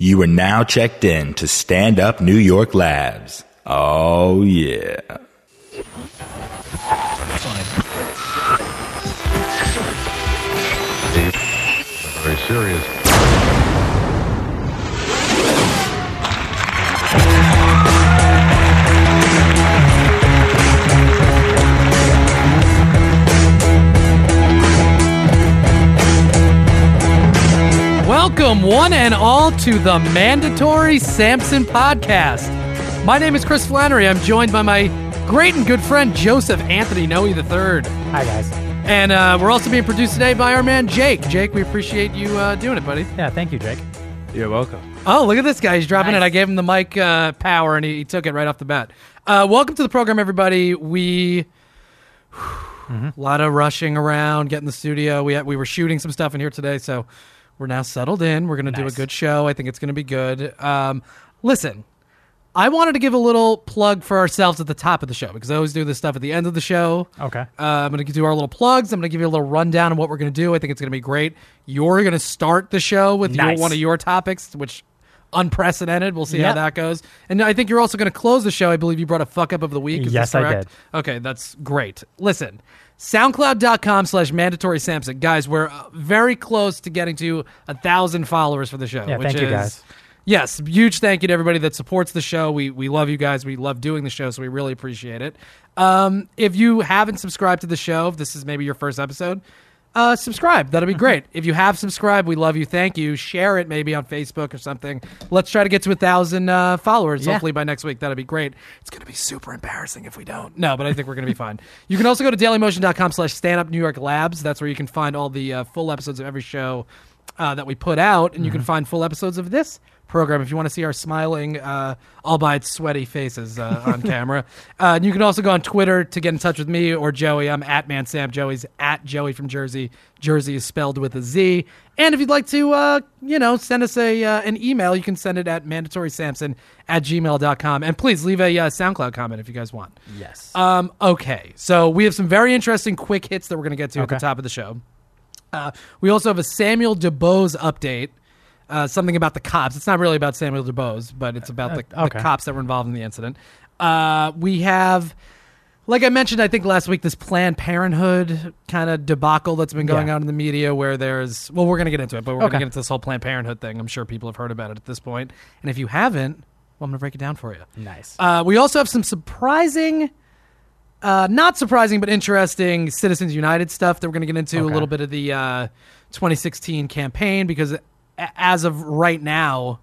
You are now checked in to Stand Up New York Labs. Oh, yeah. Very serious. Welcome, one and all, to the Mandatory Sampson Podcast. My name is Chris Flannery. I'm joined by my great and good friend Joseph Anthony Noe III. Hi guys. And uh, we're also being produced today by our man Jake. Jake, we appreciate you uh, doing it, buddy. Yeah, thank you, Jake. You're welcome. Oh, look at this guy. He's dropping it. I gave him the mic uh, power and he, he took it right off the bat. Uh, welcome to the program, everybody. We. A lot of rushing around, getting the studio. We had, we were shooting some stuff in here today, so we're now settled in. We're going to do a good show. I think it's going to be good. Um, listen, I wanted to give a little plug for ourselves at the top of the show because I always do this stuff at the end of the show. Okay. Uh, I'm going to do our little plugs. I'm going to give you a little rundown of what we're going to do. I think it's going to be great. You're going to start the show with your, one of your topics, which unprecedented. We'll see how that goes. And I think you're also going to close the show. I believe you brought a fuck up of the week. Is Yes, I did. Okay, that's great. Listen, soundcloud.com slash mandatory Sampson. Guys, we're uh, very close to getting to a thousand followers for the show. Yeah, which thank you, is- guys. Yes, huge thank you to everybody that supports the show. We we love you guys. We love doing the show, so we really appreciate it. Um, if you haven't subscribed to the show, if this is maybe your first episode, uh, subscribe. That'll be great. if you have subscribed, we love you. Thank you. Share it maybe on Facebook or something. Let's try to get to a thousand uh, followers. Yeah. Hopefully by next week. That'll be great. It's gonna be super embarrassing if we don't. No, but I think we're gonna be fine. You can also go to dailymotion.com slash stand up New York Labs. That's where you can find all the uh, full episodes of every show uh, that we put out, and you Mm-hmm. can find full episodes of this program if you want to see our smiling, uh, albeit sweaty faces uh, on camera. Uh, and you can also go on Twitter to get in touch with me or Joey. I'm at ManSamp. Joey's at Joey from Jersey. Jersey is spelled with a Z. And if you'd like to, uh, you know, send us a uh, an email, you can send it at mandatorysampson at gmail.com. And please leave a uh, SoundCloud comment if you guys want. Yes. Um, okay, so we have some very interesting quick hits that we're going to get to at the top of the show. Uh, we also have a Samuel DuBose update, uh, something about the cops. It's not really about Samuel DuBose, but it's about the, Uh, okay. the cops that were involved in the incident. Uh, we have, like I mentioned, I think last week, this Planned Parenthood kind of debacle that's been going Yeah. on in the media where there's, well, we're going to get into it, but we're going to get into this whole Planned Parenthood thing. I'm sure people have heard about it at this point. And if you haven't, well, I'm going to break it down for you. nice. Uh, we also have some surprising, uh, not surprising, but interesting Citizens United stuff that we're going to get into. A little bit of the uh, 2016 campaign because as of right now,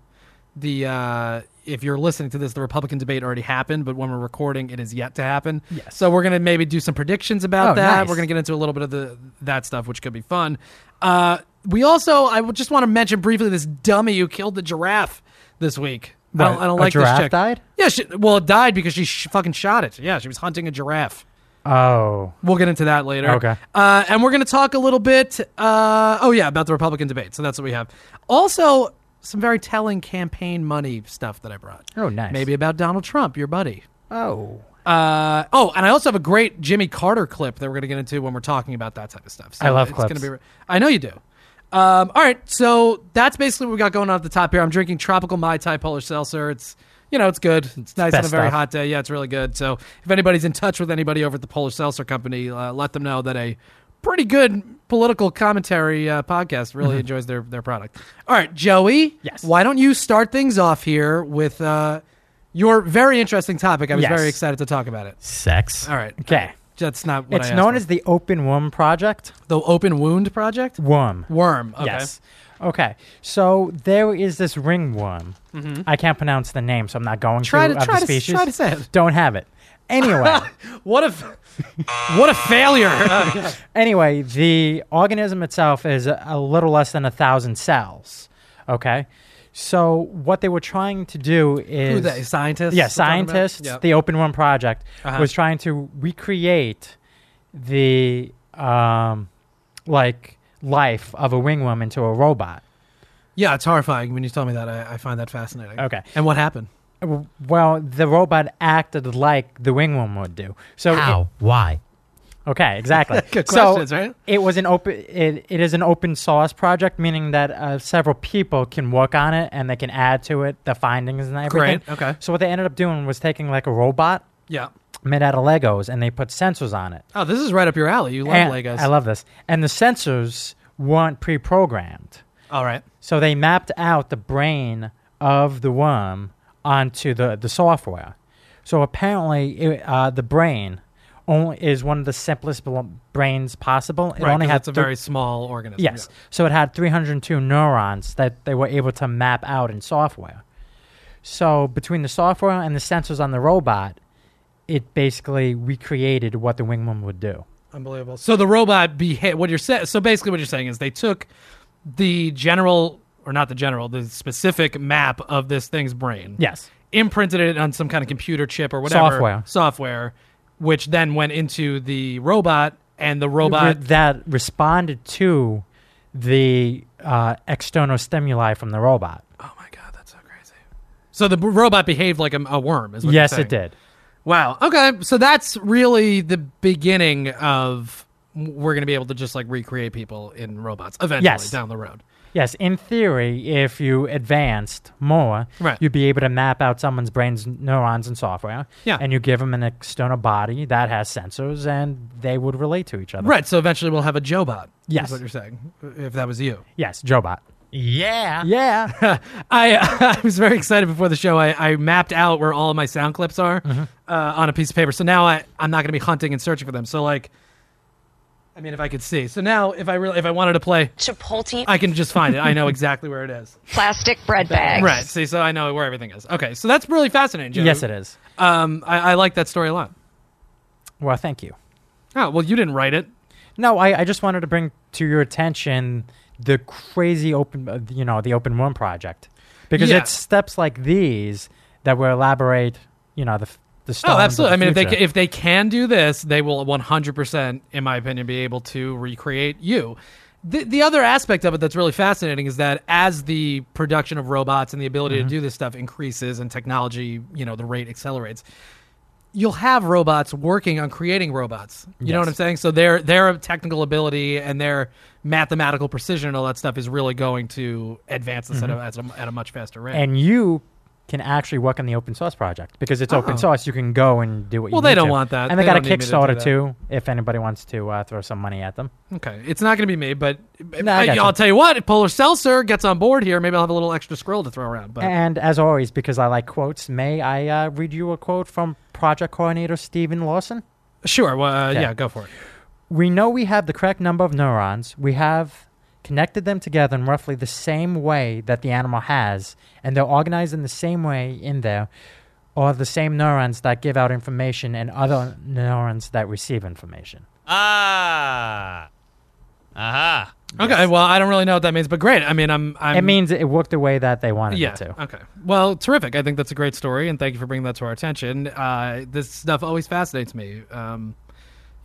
the uh, if you're listening to this, the Republican debate already happened, but when we're recording, it is yet to happen. Yes. So we're going to maybe do some predictions about Oh, that. nice. We're going to get into a little bit of the that stuff, which could be fun. Uh, we also, I just want to mention briefly this dummy who killed the giraffe this week. I don't, I don't like giraffe this chick. died? Yeah, she, well, it died because she sh- fucking shot it. Yeah, she was hunting a giraffe. Oh. We'll get into that later. Okay. Uh, and we're going to talk a little bit. Uh, oh yeah, about the Republican debate. So that's what we have. Also, some very telling campaign money stuff that I brought. Oh, nice. Maybe about Donald Trump, your buddy. Oh. Uh, oh, and I also have a great Jimmy Carter clip that we're going to get into when we're talking about that type of stuff. So I love it's clips. Gonna be, I know you do. Um, all right, so that's basically what we got going on at the top here. I'm drinking tropical Mai Tai Polar Seltzer. It's you know it's good. It's nice on a very stuff. hot day. Yeah, it's really good. So if anybody's in touch with anybody over at the Polar Seltzer Company, uh, let them know that a pretty good political commentary uh, podcast really enjoys their their product. All right, Joey. Mm-hmm. Yes. Why don't you start things off here with uh, your very interesting topic? I was Yes. very excited to talk about it. Sex. All right. Okay. That's not what It's I known for. as the Open Womb Project. the Open Wound Project. Worm. Worm. Okay. Yes. Okay. So there is this ringworm. I can't pronounce the name, so I'm not going Mm-hmm. Try to. to of try the to species. try to say it. Don't have it. Anyway. What if? what a failure! Anyway, the organism itself is a, a little less than a thousand cells. Okay, so what they were trying to do is Who they? Scientists? yeah, we're talking about? scientists. Yep. The Open Worm Project Uh-huh. was trying to recreate the um, like life of a wingworm into a robot. yeah, it's horrifying when you tell me that. I, I find that fascinating. Okay. And what happened? Well, the robot acted like the wingworm would do. So it- How? Why? Okay, exactly. Good so questions, right? it was an open. It, it is an open source project, meaning that uh, several people can work on it and they can add to it the findings and everything. Great. Okay. So what they ended up doing was taking like a robot Yeah. made out of Legos and they put sensors on it. Oh, this is right up your alley. You love And- Legos. I love this. And the sensors weren't pre-programmed, All right. so they mapped out the brain of the worm onto the the software. So apparently, it, uh, the brain only is one of the simplest bl- brains possible. It right. only had it's a thir- very small organism. Yes. So it had 302 neurons that they were able to map out in software. So between the software and the sensors on the robot, it basically recreated what the wingworm would do. Unbelievable. So the robot beha- what you're saying so basically what you're saying is they took the general or not the general, the specific map of this thing's brain. Yes. Imprinted it on some kind of computer chip or whatever Software. software which then went into the robot and the robot that responded to the uh, external stimuli from the robot. Oh my god, that's so crazy. So the b- robot behaved like a, a worm is what yes, it did. Wow. Okay. So that's really the beginning of we're going to be able to just like recreate people in robots eventually Yes. down the road. Yes, in theory, if you advanced more, Right. you'd be able to map out someone's brain's neurons and software. Yeah. And you give them an external body that has sensors, and they would relate to each other. Right. So eventually we'll have a Joe bot. Yes. Is what you're saying. If that was you. Yes, Joebot. Yeah. Yeah. I I was very excited before the show. I, I mapped out where all of my sound clips are Mm-hmm. uh, on a piece of paper. So now I, I'm not going to be hunting and searching for them. So like, I mean, if I could see. So now if I really if I wanted to play, Chipotle I can just find it. I know exactly where it is. plastic bread bags. Right. See, so I know where everything is. Okay. So that's really fascinating. Joe. yes, it is. Um, I, I like that story a lot. Well, thank you. Oh well, you didn't write it. No, I, I just wanted to bring to your attention the crazy open, uh, you know, the open worm project, because Yeah. it's steps like these that will elaborate, you know, the f- the stones Oh, absolutely. I mean, if they if they can do this, they will 100%, in my opinion, be able to recreate you. The, the other aspect of it that's really fascinating is that as the production of robots and the ability Mm-hmm. to do this stuff increases and technology, you know, the rate accelerates, you'll have robots working on creating robots. You know what I'm saying? So their their technical ability and their mathematical precision and all that stuff is really going to advance this at, a, at, a, at a much faster rate. Mm-hmm. and you can actually work on the open source project because it's open Oh. source. You can go and do what you Well, need they don't to. want that. And they, They got a me to Kickstarter too. If anybody wants to uh, throw some money at them, Okay, it's not going to be me, but No, I you. will tell you what. If Polar Seltzer gets on board here, maybe I'll have a little extra scroll to throw around. But and as always, because I like quotes, may I uh, read you a quote from project coordinator Stephen Larson? sure, well, uh, yeah, go for it. We know we have the correct number of neurons. We have connected them together in roughly the same way that the animal has, and they're organized in the same way in there, or the same neurons that give out information and other neurons that receive information. Ah. Aha. Okay, well, I don't really know what that means, but great. I mean, I'm. I'm it means it worked the way that they wanted yeah. it to. Okay. Well, terrific. I think that's a great story, and thank you for bringing that to our attention. Uh, this stuff always fascinates me. Um,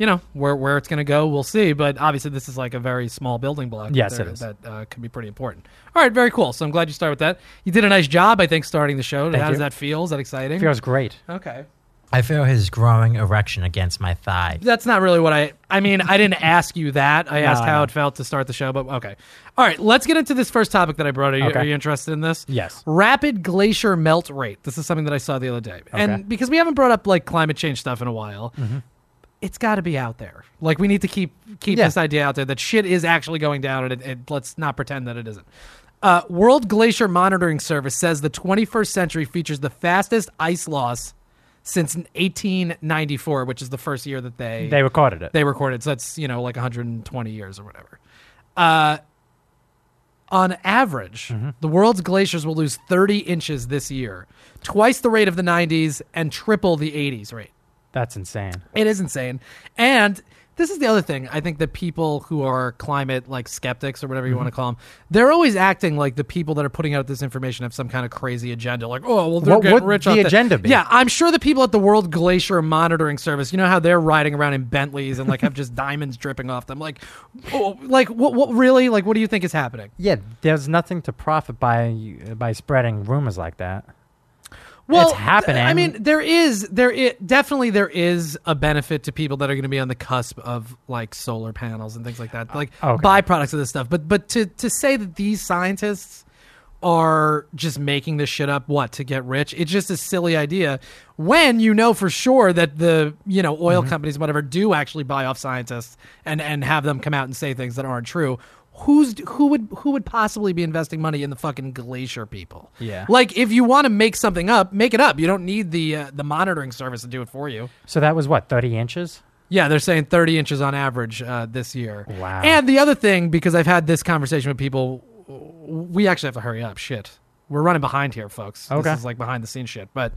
you know where where it's going to go, we'll see. But obviously, this is like a very small building block. Yes, that, it is. That uh, could be pretty important. All right, very cool. So I'm glad you started with that. You did a nice job, I think, starting the show. Thank How does that feel? Is that exciting? Feels great. okay. I feel his growing erection against my thigh. That's not really what I. I mean, I didn't ask you that. I No, asked how it felt to start the show, but okay. All right, let's get into this first topic that I brought. Are you, Okay. are you interested in this? Yes. Rapid glacier melt rate. This is something that I saw the other day, Okay. and because we haven't brought up like climate change stuff in a while, it's got to be out there. Like we need to keep keep Yeah. this idea out there that shit is actually going down, and it, it, let's not pretend that it isn't. Uh, World Glacier Monitoring Service says the 21st century features the fastest ice loss since 1894, which is the first year that they They recorded it. they recorded. So that's you know like 120 years or whatever. Uh, on average, Mm-hmm. the world's glaciers will lose 30 inches this year, twice the rate of the 90s and triple the 80s rate. That's insane. It is insane. And this is the other thing. I think that people who are climate like skeptics or whatever you want Mm-hmm. to call them, they're always acting like the people that are putting out this information have some kind of crazy agenda. Like, oh, well, they're What getting would rich the off agenda be? Yeah, I'm sure the people at the World Glacier Monitoring Service, you know how they're riding around in Bentleys and like have just diamonds dripping off them. Like, oh, like what? What really? Like, what do you think is happening? Yeah, there's nothing to profit by by spreading rumors like that. Well, it's happening. I mean, there is there i definitely there is a benefit to people that are going to be on the cusp of like solar panels and things like that, like oh, Okay. byproducts of this stuff. But but to to say that these scientists are just making this shit up what to get rich it's just a silly idea when you know for sure that the you know oil mm-hmm. companies whatever do actually buy off scientists and and have them come out and say things that aren't true who's who would who would possibly be investing money in the fucking glacier people Yeah. like if you want to make something up make it up you don't need the uh, the monitoring service to do it for you so that was what thirty inches. yeah, they're saying 30 inches on average uh, this year. Wow. And the other thing, because I've had this conversation with people, we actually have to hurry up. Shit. We're running behind here, folks. Okay. This is like behind the scenes shit. But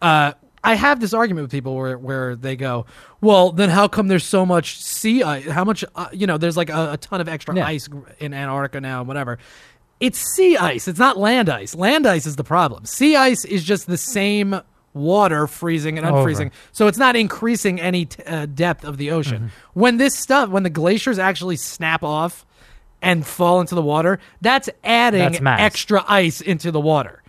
uh, I have this argument with people where, where they go, well, then how come there's so much sea ice? How much, uh, you know, there's like a, a ton of extra Yeah. ice in Antarctica now, and whatever. It's sea ice. It's not land ice. Land ice is the problem. Sea ice is just the same water freezing and Over. unfreezing. So it's not increasing any t- uh, depth of the ocean. Mm-hmm. When this stuff, when the glaciers actually snap off and fall into the water, that's adding That's extra ice into the water.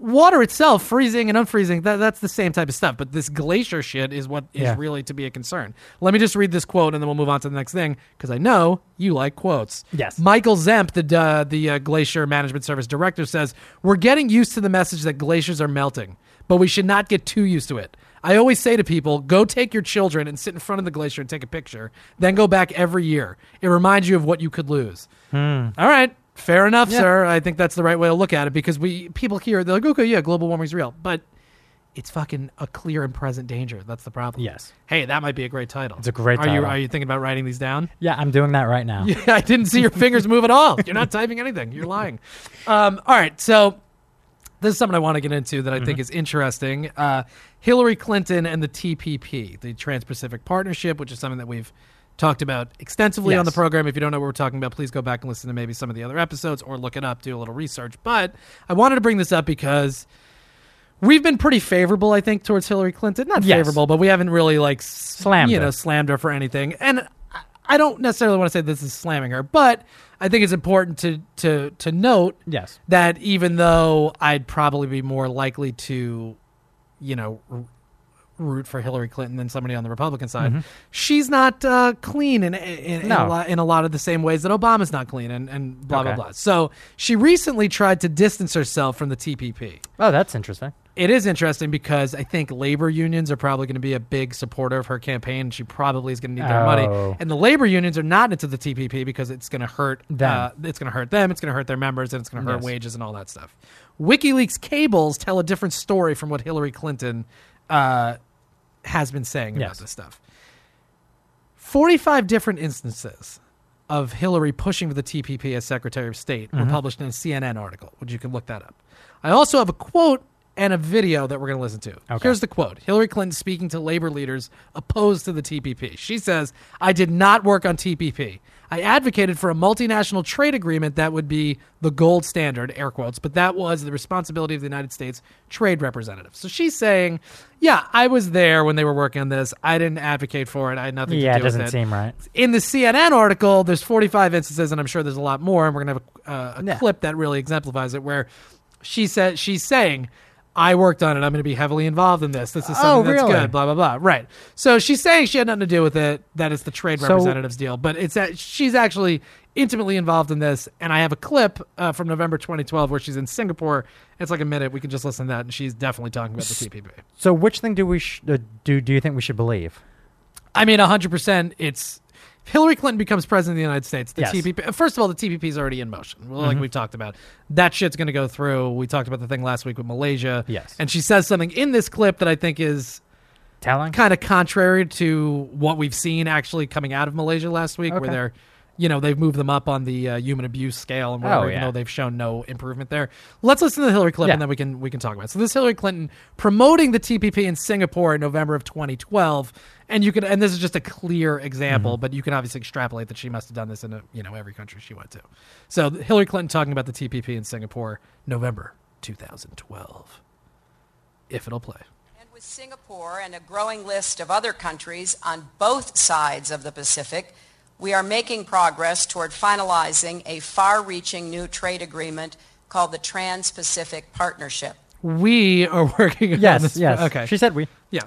Water itself, freezing and unfreezing, that, that's the same type of stuff. But this glacier shit is what is Yeah. really to be a concern. Let me just read this quote and then we'll move on to the next thing because I know you like quotes. Yes. Michael Zemp, the uh, the uh, Glacier Management Service director, says we're getting used to the message that glaciers are melting, but we should not get too used to it. I always say to people, go take your children and sit in front of the glacier and take a picture, then go back every year. It reminds you of what you could lose. All right, fair enough, sir. I think that's the right way to look at it because we people here they're like, okay, yeah, global warming's real, but it's fucking a clear and present danger. That's the problem. Yes. Hey, that might be a great title. It's a great are You, are you thinking about writing these down? Yeah, I'm doing that right now. Yeah, I didn't see your fingers move at all. You're not typing anything. You're lying. Um, all right, so this is something I want to get into that I think is interesting. Uh, Hillary Clinton and the TPP, the Trans-Pacific Partnership, which is something that we've talked about extensively on the program. If you don't know what we're talking about, please go back and listen to maybe some of the other episodes or look it up, do a little research. But I wanted to bring this up because we've been pretty favorable, I think, towards Hillary Clinton. Not Yes. favorable, but we haven't really like Slammed you her. know, slammed her for anything. And I- don't necessarily want to say this is slamming her, but I think it's important to to to note Yes. that even though I'd probably be more likely to, you know, root for Hillary Clinton than somebody on the Republican side, she's not uh, clean in in, in, Mm-hmm. No. a lot, in a lot of the same ways that Obama's not clean, and, and blah Okay. blah blah. So she recently tried to distance herself from the TPP. Oh, that's interesting. It is interesting because I think labor unions are probably going to be a big supporter of her campaign. She probably is going to need their money, Oh. and the labor unions are not into the TPP because it's going to hurt Them. Uh, it's going to hurt them. It's going to hurt their members, and it's going to hurt Yes. wages and all that stuff. WikiLeaks cables tell a different story from what Hillary Clinton uh, has been saying about Yes. this stuff. Forty-five different instances of Hillary pushing for the TPP as Secretary of State Mm-hmm. were published in a CNN article, which you can look that up. I also have a quote and a video that we're going to listen to. Okay. Here's the quote Hillary Clinton speaking to labor leaders opposed to the TPP. She says, I did not work on TPP. I advocated for a multinational trade agreement that would be the gold standard, air quotes, but that was the responsibility of the United States trade representative. So she's saying, Yeah, I was there when they were working on this. I didn't advocate for it. I had nothing Yeah, to it do with doesn't seem right. in the CNN article, there's 45 instances, and I'm sure there's a lot more. And we're gonna have a, uh, a Yeah. clip that really exemplifies it, where she said she's saying, "I worked on it. I'm going to be heavily involved in this. This is something Oh, that's really? good." Blah blah blah. Right. So she's saying she had nothing to do with it. That it's the trade So- representatives deal, but it's that she's actually intimately involved in this. And I have a clip uh, from November 2012 where she's in Singapore. It's like a minute. We can just listen to that, and she's definitely talking about the TPP. So, which thing do we sh- uh, do? Do you think we should believe? I mean, 100%. It's if Hillary Clinton becomes president of the United States. The Yes. Mm-hmm. TPP. First of all, the TPP is already in motion. Well, Like we've talked about, that shit's going to go through. We talked about the thing last week with Malaysia. Yes. And she says something in this clip that I think is Telling? kind of contrary to what we've seen actually coming out of Malaysia last week, where they're, you know, they've moved them up on the uh, human abuse scale and whatever, Oh, even though they've shown no improvement there. Let's listen to the Hillary clip Yeah. and then we can we can talk about it. So this Hillary Clinton promoting the TPP in Singapore in November of 2012, and you could and this is just a clear example, Mm-hmm. but you can obviously extrapolate that she must have done this in a, you know every country she went to. So Hillary Clinton talking about the TPP in Singapore, November 2012, if it'll play. And with Singapore and a growing list of other countries on both sides of the Pacific, we are making progress toward finalizing a far-reaching new trade agreement called the Trans-Pacific Partnership. We are working on Yes, this. yes. Okay. She said we. yeah.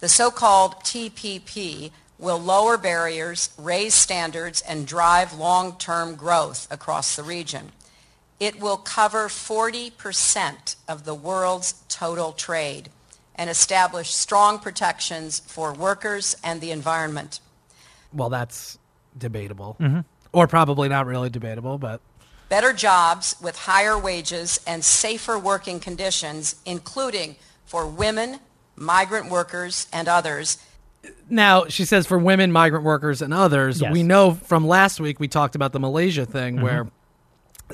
The so-called TPP will lower barriers, raise standards, and drive long-term growth across the region. It will cover 40% of the world's total trade and establish strong protections for workers and the environment. Well, that's debatable. Mm-hmm. Or probably not really debatable, but Better jobs with higher wages and safer working conditions, including for women, migrant workers, and others, now she says for women, migrant workers, and others. Yes. We know from last week we talked about the Malaysia thing Mm-hmm. where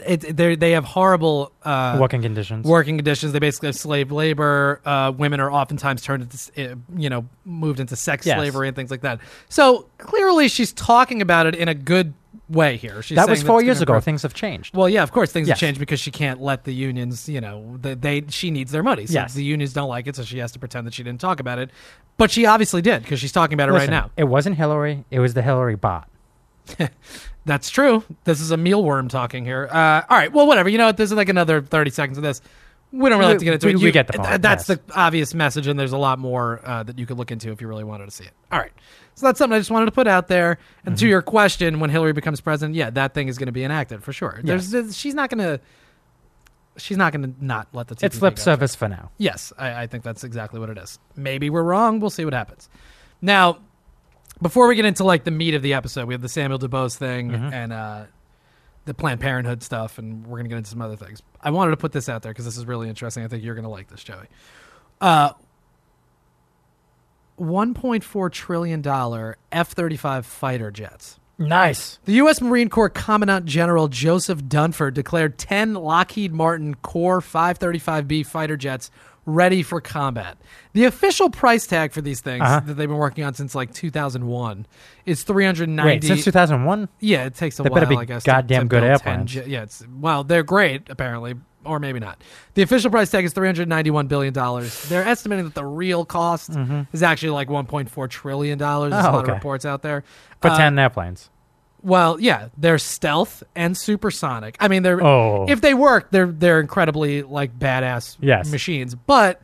it, they they have horrible uh, Working conditions. working conditions. They basically have slave labor. Uh, women are oftentimes turned into, uh, you know, moved into sex Yes. slavery and things like that. So clearly, she's talking about it in a good way here. She's that was four years ago. Things have changed. Well, yeah, of course things Yes. have changed because she can't let the unions. You know, they, they she needs their money. So Yes. the unions don't like it, so she has to pretend that she didn't talk about it. But she obviously did because she's talking about it Listen, right now. It wasn't Hillary. It was the Hillary bot. That's true. This is a mealworm talking here. Uh, all right. Well, whatever. You know what? This is like another 30 seconds of this. We don't really have to get into We- it. we You- get the th- point, That's yes. the obvious message, and there's a lot more uh, that you could look into if you really wanted to see it. All right. So that's something I just wanted to put out there. And Mm-hmm. to your question, when Hillary becomes president, yeah, that thing is going to be enacted for sure. There's, there's- she's not going to. She's not going to not let the. It's TPP lip service for now. Yes, I, I think that's exactly what it is. Maybe we're wrong. We'll see what happens. Now, before we get into like the meat of the episode, we have the Samuel DuBose thing and uh, the Planned Parenthood stuff, and we're gonna get into some other things. I wanted to put this out there because this is really interesting. I think you're gonna like this, Joey. Uh, 1.4 trillion dollar F-35 fighter jets. Nice. The U.S. Marine Corps Commandant General Joseph Dunford declared 10 Lockheed Martin Core F-35B fighter jets ready for combat. The official price tag for these things Uh-huh. that they've been working on since like 2001 is 390. Wait, since 2001? yeah, it takes a They while, better be I guess. goddamn to, to good 10 airplanes. jet- yeah, it's well, they're great apparently, or maybe not. The official price tag is 391 billion dollars. They're estimating that the real cost is actually like 1.4 trillion dollars. There's a Mm-hmm. Oh, lot of reports out there. For Uh, 10 airplanes. Well, yeah, they're stealth and supersonic. I mean, they're Oh. if they work, they're they're incredibly like badass Yes. machines. But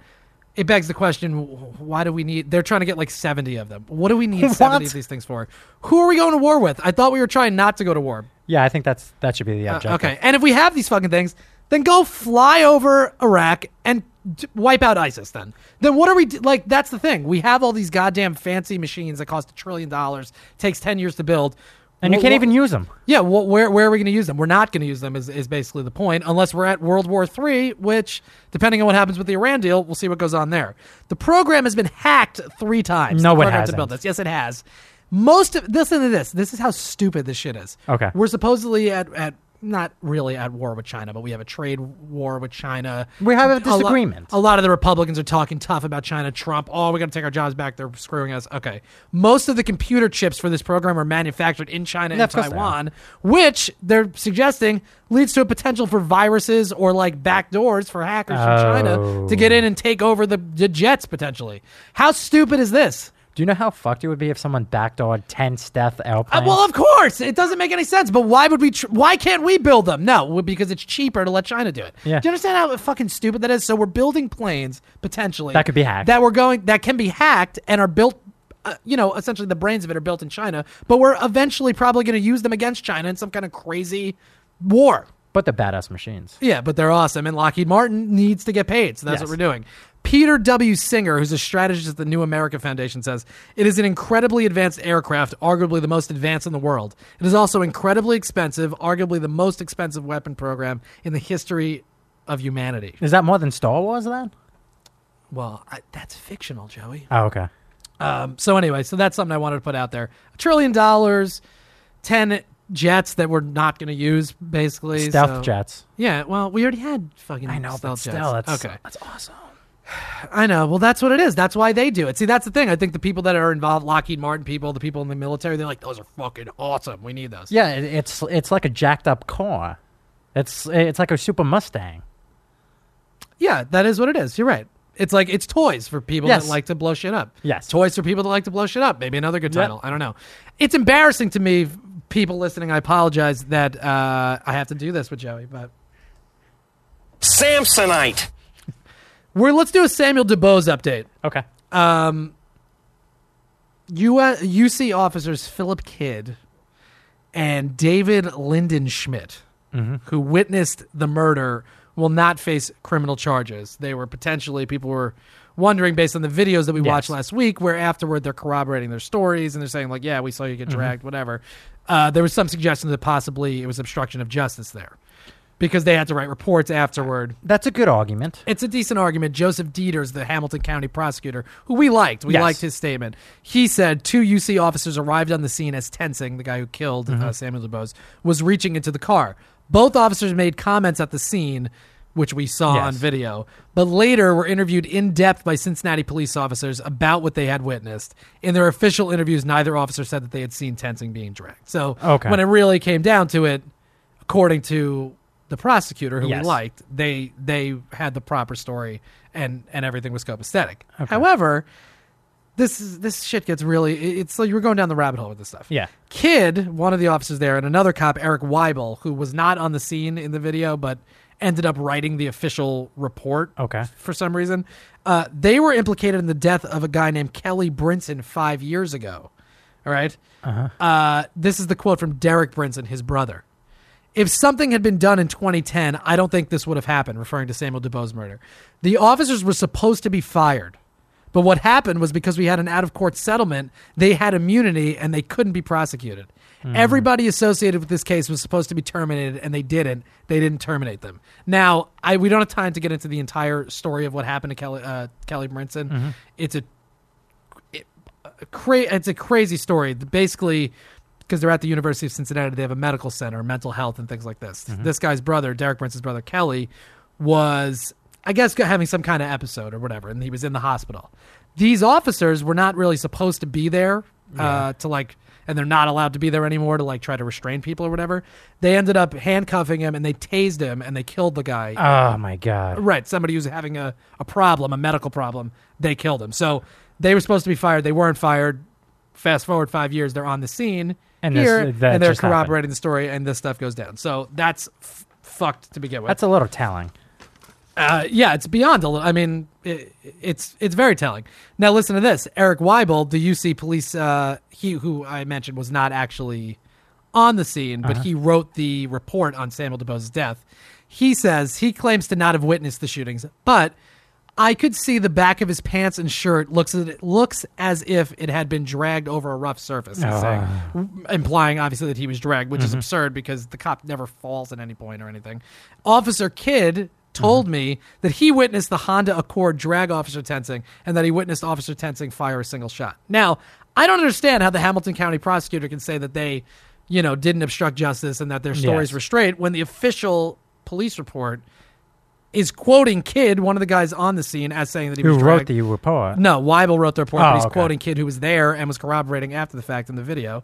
it begs the question: Why do we need? They're trying to get like seventy of them. What do we need What? seventy of these things for? Who are we going to war with? I thought we were trying not to go to war. Yeah, I think that's that should be the Uh, okay, and if we have these fucking things, then go fly over Iraq and d- wipe out ISIS. Then, then what are we d- like? That's the thing. We have all these goddamn fancy machines that cost a trillion dollars, takes ten years to build, And you Wh- can't wh- even use them. yeah, wh- where where are we going to use them? We're not going to use them. Is, is basically the point, unless we're at World War III, which, depending on what happens with the Iran deal, we'll see what goes on there. The program has been hacked three times. No, the it hasn't. To build this, yes, it has. Most of listen to this. This is how stupid this shit is. Okay. we're supposedly at at not really at war with China, but we have a trade war with China. We have a disagreement. A lot of the Republicans are talking tough about China. Trump, oh, we got to take our jobs back. They're screwing us. Okay. Most of the computer chips for this program are manufactured in China Yeah, and of course they are. Taiwan, which they're suggesting leads to a potential for viruses or like backdoors for hackers from China to get oh. in and take over the, the jets potentially. How stupid is this? Do you know how fucked it would be if someone backdoored 10 stealth Uh, airplanes? well, of course, it doesn't make any sense. But why would we? Tr- why can't we build them? No, because it's cheaper to let China do it. Yeah. Do you understand how fucking stupid that is? So we're building planes potentially That could be hacked. That we're going that can be hacked and are built. Uh, you know, essentially the brains of it are built in China, but we're eventually probably going to use them against China in some kind of crazy war. but the badass machines. Yeah, but they're awesome, and Lockheed Martin needs to get paid, so that's Yes. what we're doing. Peter W. Singer, who's a strategist at the New America Foundation, says it is an incredibly advanced aircraft, arguably the most advanced in the world. It is also incredibly expensive, arguably the most expensive weapon program in the history of humanity. Is that more than Star Wars then? Well, I, that's fictional, Joey. Oh, okay. Um, so anyway, so that's something I wanted to put out there. A trillion dollars, ten jets that we're not going to use, basically. Stealth so- jets. Yeah, well, we already had fucking I know, but stealth jets. that's okay. That's awesome. I know. Well, that's what it is. That's why they do it. See, that's the thing. I think the people that are involved, Lockheed Martin people, the people in the military, they're like, those are fucking awesome. We need those. Yeah, it, it's it's like a jacked up car. It's it's like a super Mustang. Yeah, that is what it is. You're right. It's like it's toys for people Yes. that like to blow shit up. Yes. Toys for people that like to blow shit up. Maybe another good Yep. title. I don't know. It's embarrassing to me, people listening. I apologize that uh, I have to do this with Joey, but Samsonite. We're let's do a Samuel DuBose update. Okay. Um, U- UC officers Philip Kidd and David Lindenschmidt, mm-hmm. who witnessed the murder, will not face criminal charges. They were potentially, people were wondering based on the videos that we watched last week, where afterward they're corroborating their stories and they're saying, like, yeah, we saw you get mm-hmm. dragged, whatever. Uh, there was some suggestion that possibly it was obstruction of justice there because they had to write reports afterward. That's a good argument. It's a decent argument. Joseph Deters, the Hamilton County prosecutor, who we liked, we Yes. liked his statement. He said two UC officers arrived on the scene as Tensing, the guy who killed uh, Samuel DuBose, was reaching into the car. Both officers made comments at the scene, which we saw Yes. on video, but later were interviewed in depth by Cincinnati police officers about what they had witnessed. In their official interviews, neither officer said that they had seen Tensing being dragged. So Okay. when it really came down to it, according to the prosecutor who Yes. we liked, they they had the proper story and and everything was copacetic. However, this is this shit gets really it's like you were going down the rabbit hole with this stuff. Yeah. Kidd, one of the officers there, and another cop, Eric Weibel, who was not on the scene in the video but ended up writing the official report Okay. for some reason. Uh, they were implicated in the death of a guy named Kelly Brinson five years ago. All right? Uh, this is the quote from Derek Brinson, his brother. If something had been done in 2010, I don't think this would have happened, referring to Samuel DuBose's murder. The officers were supposed to be fired. But what happened was because we had an out of court settlement, they had immunity and they couldn't be prosecuted. Everybody associated with this case was supposed to be terminated and they didn't. They didn't terminate them. Now, I we don't have time to get into the entire story of what happened to Kelly uh, Kelly Brinson. It's a it, a cra- it's a crazy story. Basically, because they're at the University of Cincinnati, they have a medical center, mental health, and things like this. This guy's brother, Derek Brinson's brother, Kelly, was, I guess, having some kind of episode or whatever, and he was in the hospital. These officers were not really supposed to be there uh, to like, and they're not allowed to be there anymore to like try to restrain people or whatever. They ended up handcuffing him and they tased him and they killed the guy. Oh my god. Right. Somebody who's having a, a problem, a medical problem, they killed him. So they were supposed to be fired. They weren't fired. Fast forward five years, they're on the scene And here, that and they're just happened. corroborating the story, and this stuff goes down. So that's f- fucked to begin with. That's a little telling. Uh, yeah, it's beyond a little. I mean, it, it's it's very telling. Now listen to this. Eric Weibel, the UC police, uh, he who I mentioned was not actually on the scene, but he wrote the report on Samuel DuBose's death. He says he claims to not have witnessed the shootings, but I could see the back of his pants and shirt looks it looks as if it had been dragged over a rough surface. He's saying, ah. implying obviously that he was dragged, which is mm-hmm. absurd because the cop never falls at any point or anything. Officer Kidd told mm-hmm. me that he witnessed the Honda Accord drag Officer Tensing and that he witnessed Officer Tensing fire a single shot. Now, I don't understand how the Hamilton County prosecutor can say that they, you know, didn't obstruct justice and that their stories Yes. were straight when the official police report is quoting Kidd, one of the guys on the scene, as saying that he Who was wrote dragged. the report? No, Weibel wrote the report, Oh, but he's okay. quoting Kidd who was there and was corroborating after the fact in the video.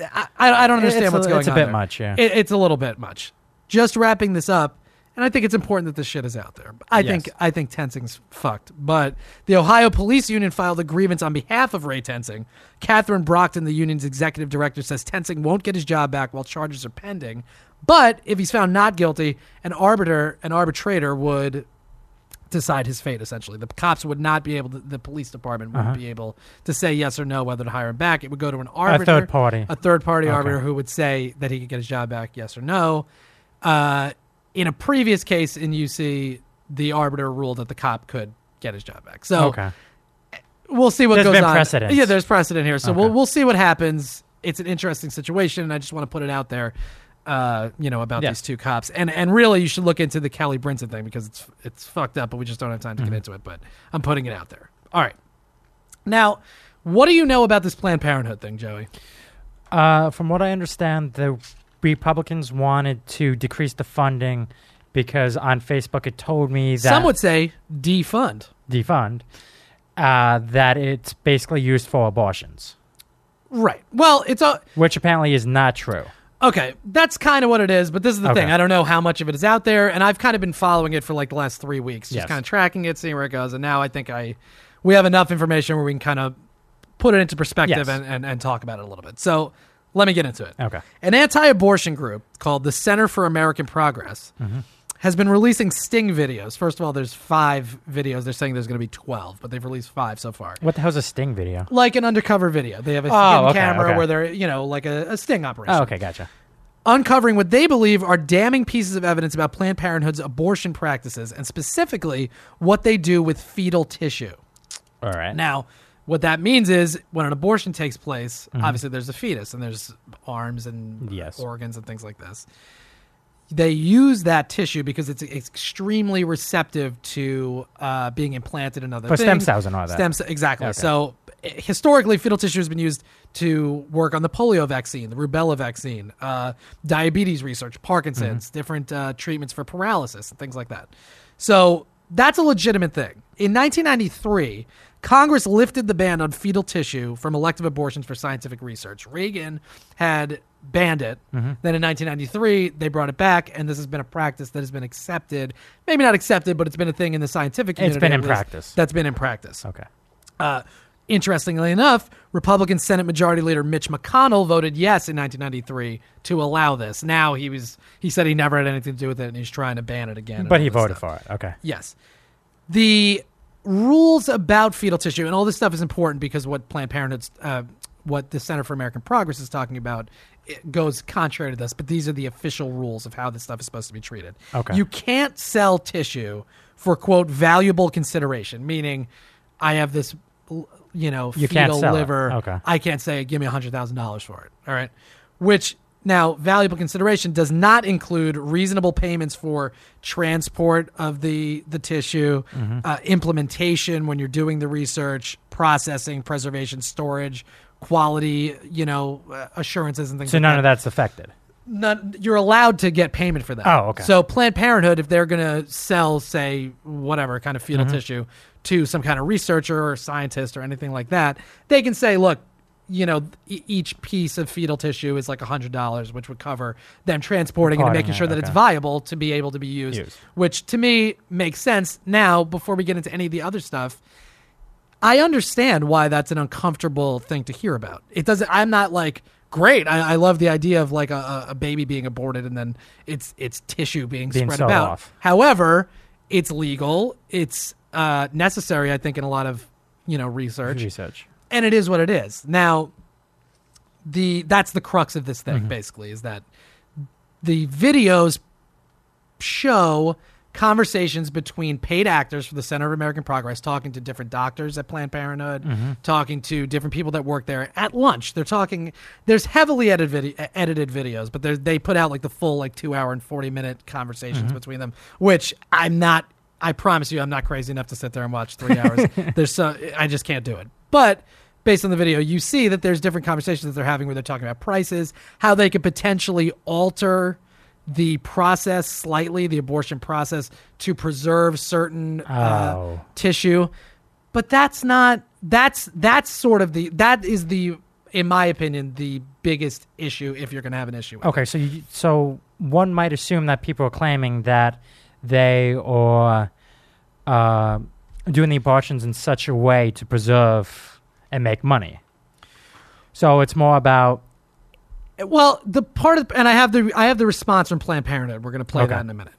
I, I, I don't understand It's a- what's going it's a on. bit there. much, yeah. It, it's a little bit much. Just wrapping this up, and I think it's important that this shit is out there. I Yes. think I think Tensing's fucked. But the Ohio Police Union filed a grievance on behalf of Ray Tensing. Catherine Brockton, the union's executive director, says Tensing won't get his job back while charges are pending. But if he's found not guilty, an arbiter, an arbitrator would decide his fate essentially the cops would not be able to the police department wouldn't be able to say yes or no whether to hire him back it would go to an arbiter a third party. a third party Okay. arbiter who would say that he could get his job back yes or no uh, in a previous case in uc the arbiter ruled that the cop could get his job back so okay. we'll see what There's goes been on. precedent. Yeah, there's precedent here, so Okay. we'll we'll see what happens. It's an interesting situation, and I just want to put it out there, uh, you know, about Yeah. these two cops, and and really, you should look into the Kelly Brinson thing because it's it's fucked up, but we just don't have time to Mm-hmm. get into it. But I'm putting it out there. All right, now, what do you know about this Planned Parenthood thing, Joey? Uh, from what I understand, the Republicans wanted to decrease the funding because on Facebook it told me that Some would say defund. defund uh, that it's basically used for abortions, Right. Well, it's a which apparently is not true. Okay, that's kind of what it is, but this is the Okay. thing. I don't know how much of it is out there, and I've kind of been following it for like the last three weeks, just Yes. kind of tracking it, seeing where it goes, and now I think I we have enough information where we can kind of put it into perspective Yes. and, and, and talk about it a little bit. So let me get into it. Okay. An anti-abortion group called the Center for American Progress mm-hmm. Has been releasing sting videos. First of all, there's five videos. They're saying there's going to be 12, but they've released five so far. What the hell's a sting video? Like an undercover video. They have a Oh, okay, camera okay. where they're, you know, like a, a sting operation. Oh, okay, gotcha. uncovering what they believe are damning pieces of evidence about Planned Parenthood's abortion practices and specifically what they do with fetal tissue. All right. Now, what that means is when an abortion takes place, Mm-hmm. obviously there's a fetus and there's arms and Yes. organs and things like this. They use that tissue because it's extremely receptive to uh, being implanted in other For stem cells and all that. Stem ce- exactly. Okay. So historically, fetal tissue has been used to work on the polio vaccine, the rubella vaccine, uh, diabetes research, Parkinson's, Mm-hmm. different uh, treatments for paralysis, and things like that. So that's a legitimate thing. In 1993, Congress lifted the ban on fetal tissue from elective abortions for scientific research. Reagan had banned it. Mm-hmm. Then in 1993, they brought it back, and this has been a practice that has been accepted. Maybe not accepted, but it's been a thing in the scientific community. It's been in practice. That's been in practice. Okay. Uh, interestingly enough, Republican Senate Majority Leader Mitch McConnell voted yes in 1993 to allow this. Now he was he said he never had anything to do with it, and he's trying to ban it again. But he voted stuff. for it. Okay. Yes. The rules about fetal tissue and all this stuff is important because what Planned Parenthood's, uh, what the Center for American Progress is talking about, it goes contrary to this. But these are the official rules of how this stuff is supposed to be treated. Okay. You can't sell tissue for quote valuable consideration, meaning I have this, you know, You fetal sell it. liver. Okay. I can't say give me hundred thousand dollars for it. All right, which now valuable consideration does not include reasonable payments for transport of the the tissue, Mm-hmm. uh, implementation when you're doing the research, processing, preservation, storage, quality, you know, uh, assurances and things. So like none that of that's affected. none, you're allowed to get payment for that. Oh, okay. So Planned Parenthood, if they're going to sell, say, whatever kind of fetal Mm-hmm. tissue to some kind of researcher or scientist or anything like that, they can say, look, you know, e- each piece of fetal tissue is like hundred dollars, which would cover them transporting and making it, sure that it's viable to be able to be used. Used. Which to me makes sense. Now, before we get into any of the other stuff, I understand why that's an uncomfortable thing to hear about. It doesn't. I'm not like great. I, I love the idea of like a, a- baby being aborted and then it's it's tissue being, Being spread about. off. However, it's legal. It's uh, necessary. I think in a lot of you know research, Research. and it is what it is. Now, the that's the crux of this Mm-hmm. thing. Basically, is that the videos show conversations between paid actors for the Center of American Progress talking to different doctors at Planned Parenthood, Mm-hmm. talking to different people that work there at lunch. They're talking. There's heavily edited video, edited videos, but they put out like the full like two hour and forty minute conversations Mm-hmm. between them, which I'm not. I promise you, I'm not crazy enough to sit there and watch three hours. there's so I just can't do it. But based on the video, you see that there's different conversations that they're having where they're talking about prices, how they could potentially alter the process slightly, the abortion process, to preserve certain uh, Oh. tissue. But that's not that's that's sort of the that is the in my opinion the biggest issue if you're going to have an issue. With it. Okay, so you, so one might assume that people are claiming that they are uh, doing the abortions in such a way to preserve and make money. So it's more about Well, the part of and I have the I have the response from Planned Parenthood. We're going to play Okay. that in a minute.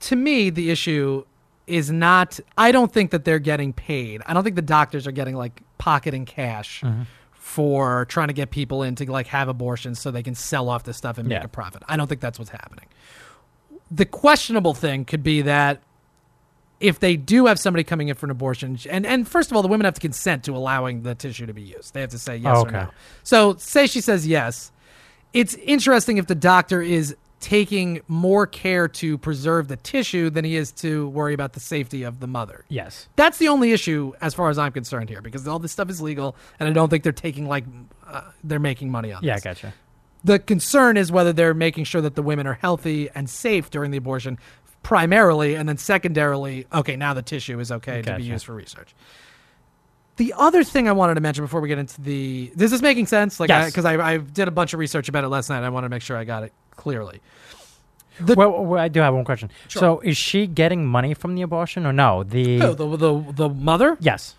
To me, the issue is not. I don't think that they're getting paid. I don't think the doctors are getting like pocketing cash mm-hmm. for trying to get people in to like have abortions so they can sell off this stuff and make Yeah. a profit. I don't think that's what's happening. The questionable thing could be that if they do have somebody coming in for an abortion, and and first of all, the women have to consent to allowing the tissue to be used. They have to say yes or Okay. no. So say she says yes. It's interesting if the doctor is taking more care to preserve the tissue than he is to worry about the safety of the mother. yes. That's the only issue as far as I'm concerned here because all this stuff is legal and I don't think they're taking like uh, they're making money on Yeah, I this. gotcha. The concern is whether they're making sure that the women are healthy and safe during the abortion, primarily, and then secondarily, okay, now the tissue is okay to be used for research. The other thing I wanted to mention before we get into the this is making sense? Like, Yes. because I, I, did a bunch of research about it last night. I want to make sure I got it clearly. well, well, I do have one question. So is she getting money from the abortion or no? The Who, the, the the mother? yes,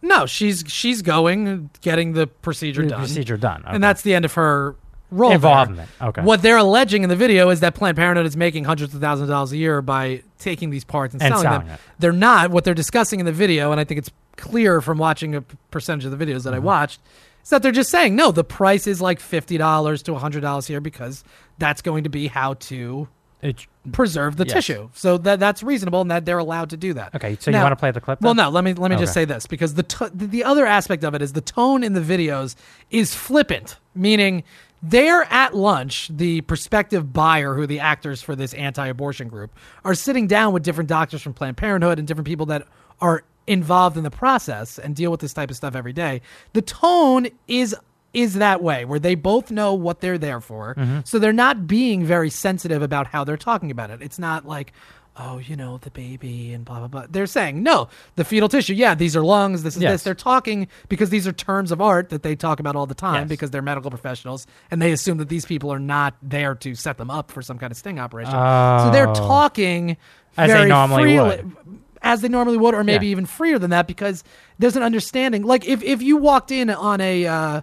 No, she's she's going getting the procedure the done, procedure done. and that's the end of her role. there. Involvement. Okay. What they're alleging in the video is that Planned Parenthood is making hundreds of thousands of dollars a year by taking these parts and, And selling, selling them. it. They're not. What they're discussing in the video, and I think it's clear from watching a percentage of the videos that I Mm-hmm. watched, is that they're just saying no. The price is like fifty dollars to hundred dollars here because that's going to be how to It- preserve the Yes. tissue. So that that's reasonable, and that they're allowed to do that. okay. So Now- you want to play the clip? Well, no. Let me let me just say this because the t- the the other aspect of it is the tone in the videos is flippant, meaning they're at lunch. The prospective buyer, who the actors for this anti-abortion group, are sitting down with different doctors from Planned Parenthood and different people that are involved in the process and deal with this type of stuff every day. The tone is is that way where they both know what they're there for. Mm-hmm. So they're not being very sensitive about how they're talking about it. It's not like, oh, you know, the baby and blah blah blah. They're saying, no, the fetal tissue, yeah, these are lungs, this is Yes. this. They're talking because these are terms of art that they talk about all the time Yes. because they're medical professionals and they assume that these people are not there to set them up for some kind of sting operation. so they're Oh. talking As they normally freely, would. as they normally would, or maybe Yeah. even freer than that, because there's an understanding. Like if if you walked in on a, uh,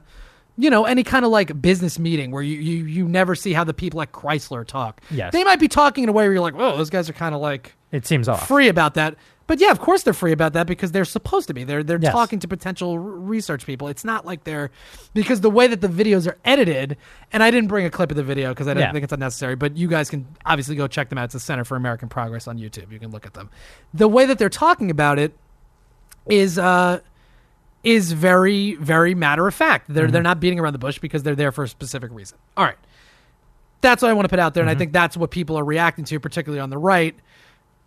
you know, any kind of like business meeting where you you you never see how the people at Chrysler talk. Yes. they might be talking in a way where you're like, oh, those guys are kind of like It seems off. free about that. But yeah, of course they're free about that because they're supposed to be. They're they're Yes. talking to potential r- research people. It's not like they're because the way that the videos are edited, and I didn't bring a clip of the video because I don't Yeah. think it's unnecessary. But you guys can obviously go check them out. It's the Center for American Progress on YouTube. You can look at them. The way that they're talking about it is uh is very very matter of fact. They're they're not beating around the bush because they're there for a specific reason. All right. That's what I want to put out there and I think that's what people are reacting to particularly on the right.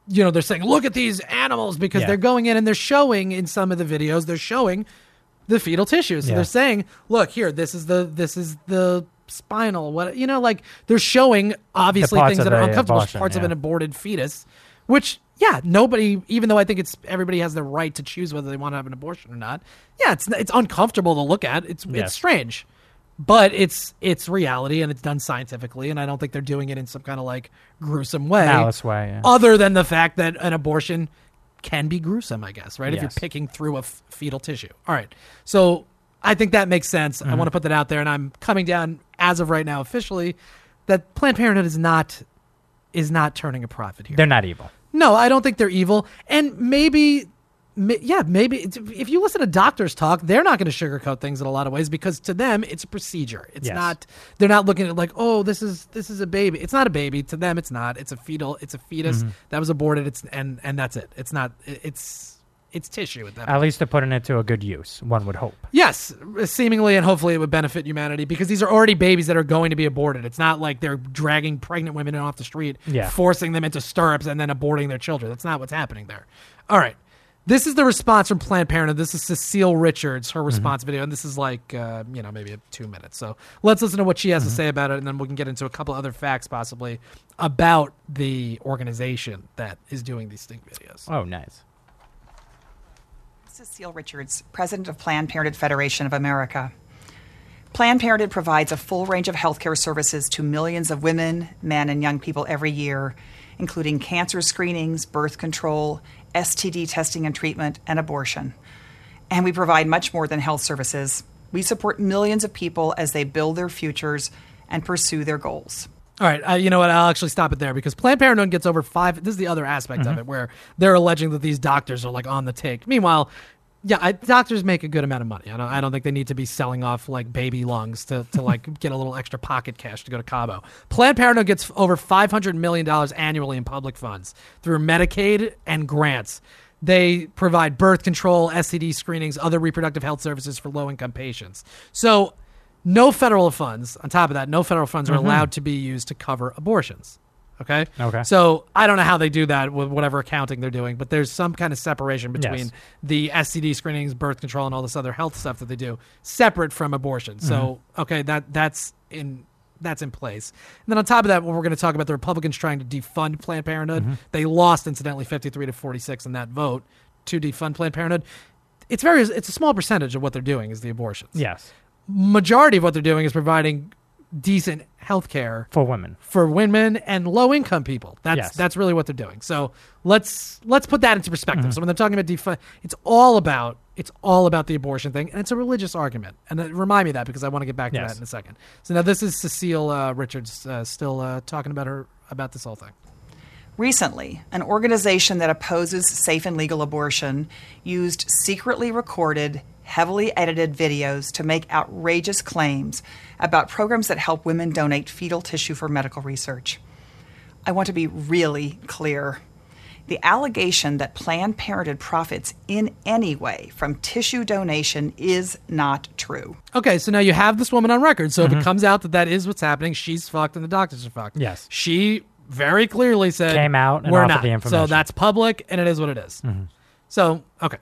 You know, they're saying look at these animals because Yeah. they're going in and they're showing in some of the videos they're showing the fetal tissue. So Yeah. they're saying, look here, this is the this is the spinal what you know like they're showing obviously parts things that are uncomfortable abortion, parts of an aborted fetus which yeah nobody even though i think it's everybody has the right to choose whether they want to have an abortion or not yeah it's it's uncomfortable to look at it's Yes. it's strange but it's it's reality and it's done scientifically and i don't think they're doing it in some kind of like gruesome way Malice way. Yeah. other than the fact that an abortion can be gruesome, I guess, right? If you're picking through a f- fetal tissue. All right. So I think that makes sense. I Mm-hmm. want to put that out there, and I'm coming down as of right now officially that Planned Parenthood is not is not turning a profit here. They're not evil. No, I don't think they're evil, and maybe. ma- Yeah, maybe if you listen to doctors talk, they're not going to sugarcoat things in a lot of ways because to them it's a procedure. It's Yes. not. They're not looking at like, oh, this is this is a baby. It's not a baby to them. It's not. It's a fetal. It's a fetus Mm-hmm. that was aborted. It's and and that's it. It's not. it- It's it's tissue with that. At least they're putting it to a good use. One would hope. Yes, seemingly and hopefully it would benefit humanity because these are already babies that are going to be aborted. It's not like they're dragging pregnant women off the street, Yeah. forcing them into stirrups and then aborting their children. That's not what's happening there. All right. This is the response from Planned Parenthood. This is Cecile Richards, her response video, and this is like, uh, you know, maybe two minutes. So let's listen to what she has to say about it, and then we can get into a couple other facts possibly about the organization that is doing these sting videos. Oh, nice. Cecile Richards, President of Planned Parenthood Federation of America. Planned Parenthood provides a full range of healthcare services to millions of women, men, and young people every year, including cancer screenings, birth control, STD testing and treatment, and abortion. And we provide much more than health services. We support millions of people as they build their futures and pursue their goals. All right, uh, you know what? I'll actually stop it there because Planned Parenthood gets over five. This is the other aspect Mm-hmm. of it where they're alleging that these doctors are like on the take. Meanwhile, yeah, I, doctors make a good amount of money. I don't, I don't think they need to be selling off like baby lungs to, to like get a little extra pocket cash to go to Cabo. Planned Parenthood gets over five hundred million dollars annually in public funds through Medicaid and grants. They provide birth control, STD screenings, other reproductive health services for low income patients. So no federal funds. On top of that, no federal funds are mm-hmm. allowed to be used to cover abortions. Okay. Okay. So I don't know how they do that with whatever accounting they're doing, but there's some kind of separation between Yes. the STD screenings, birth control, and all this other health stuff that they do, separate from abortion. So mm-hmm. okay, that that's in that's in place. And then on top of that, when we're going to talk about the Republicans trying to defund Planned Parenthood, mm-hmm. they lost incidentally 53 to 46 in that vote to defund Planned Parenthood. It's very it's a small percentage of what they're doing is the abortions Yes. Majority of what they're doing is providing decent health care For women. for women and low income people. That's Yes. that's really what they're doing. So let's let's put that into perspective. So when they're talking about defund, it's all about It's all about the abortion thing, and it's a religious argument. And uh, remind me of that because I want to get back to Yes. that in a second. So now this is Cecile uh, Richards uh, still uh, talking about her about this whole thing. Recently, an organization that opposes safe and legal abortion used secretly recorded, heavily edited videos to make outrageous claims about programs that help women donate fetal tissue for medical research. I want to be really clear. The allegation that Planned Parenthood profits in any way from tissue donation is not true. Okay, so now you have this woman on record. So Mm-hmm. if it comes out that that is what's happening, she's fucked and the doctors are fucked. Yes. She very clearly said Came out and we're offered not. the So information. Mm-hmm. that's public and it is what it is. So okay,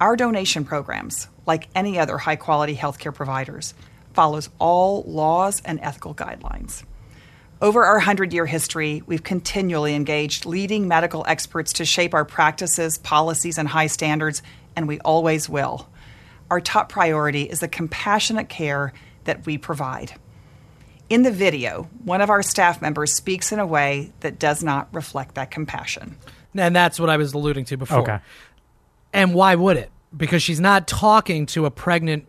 Our donation programs, like any other high quality healthcare providers, follows all laws and ethical guidelines. Over our 100 year history, we've continually engaged leading medical experts to shape our practices, policies, and high standards, and we always will. Our top priority is the compassionate care that we provide. In the video, one of our staff members speaks in a way that does not reflect that compassion. and that's what I was alluding to before. Okay. And why would it? Because she's not talking to a pregnant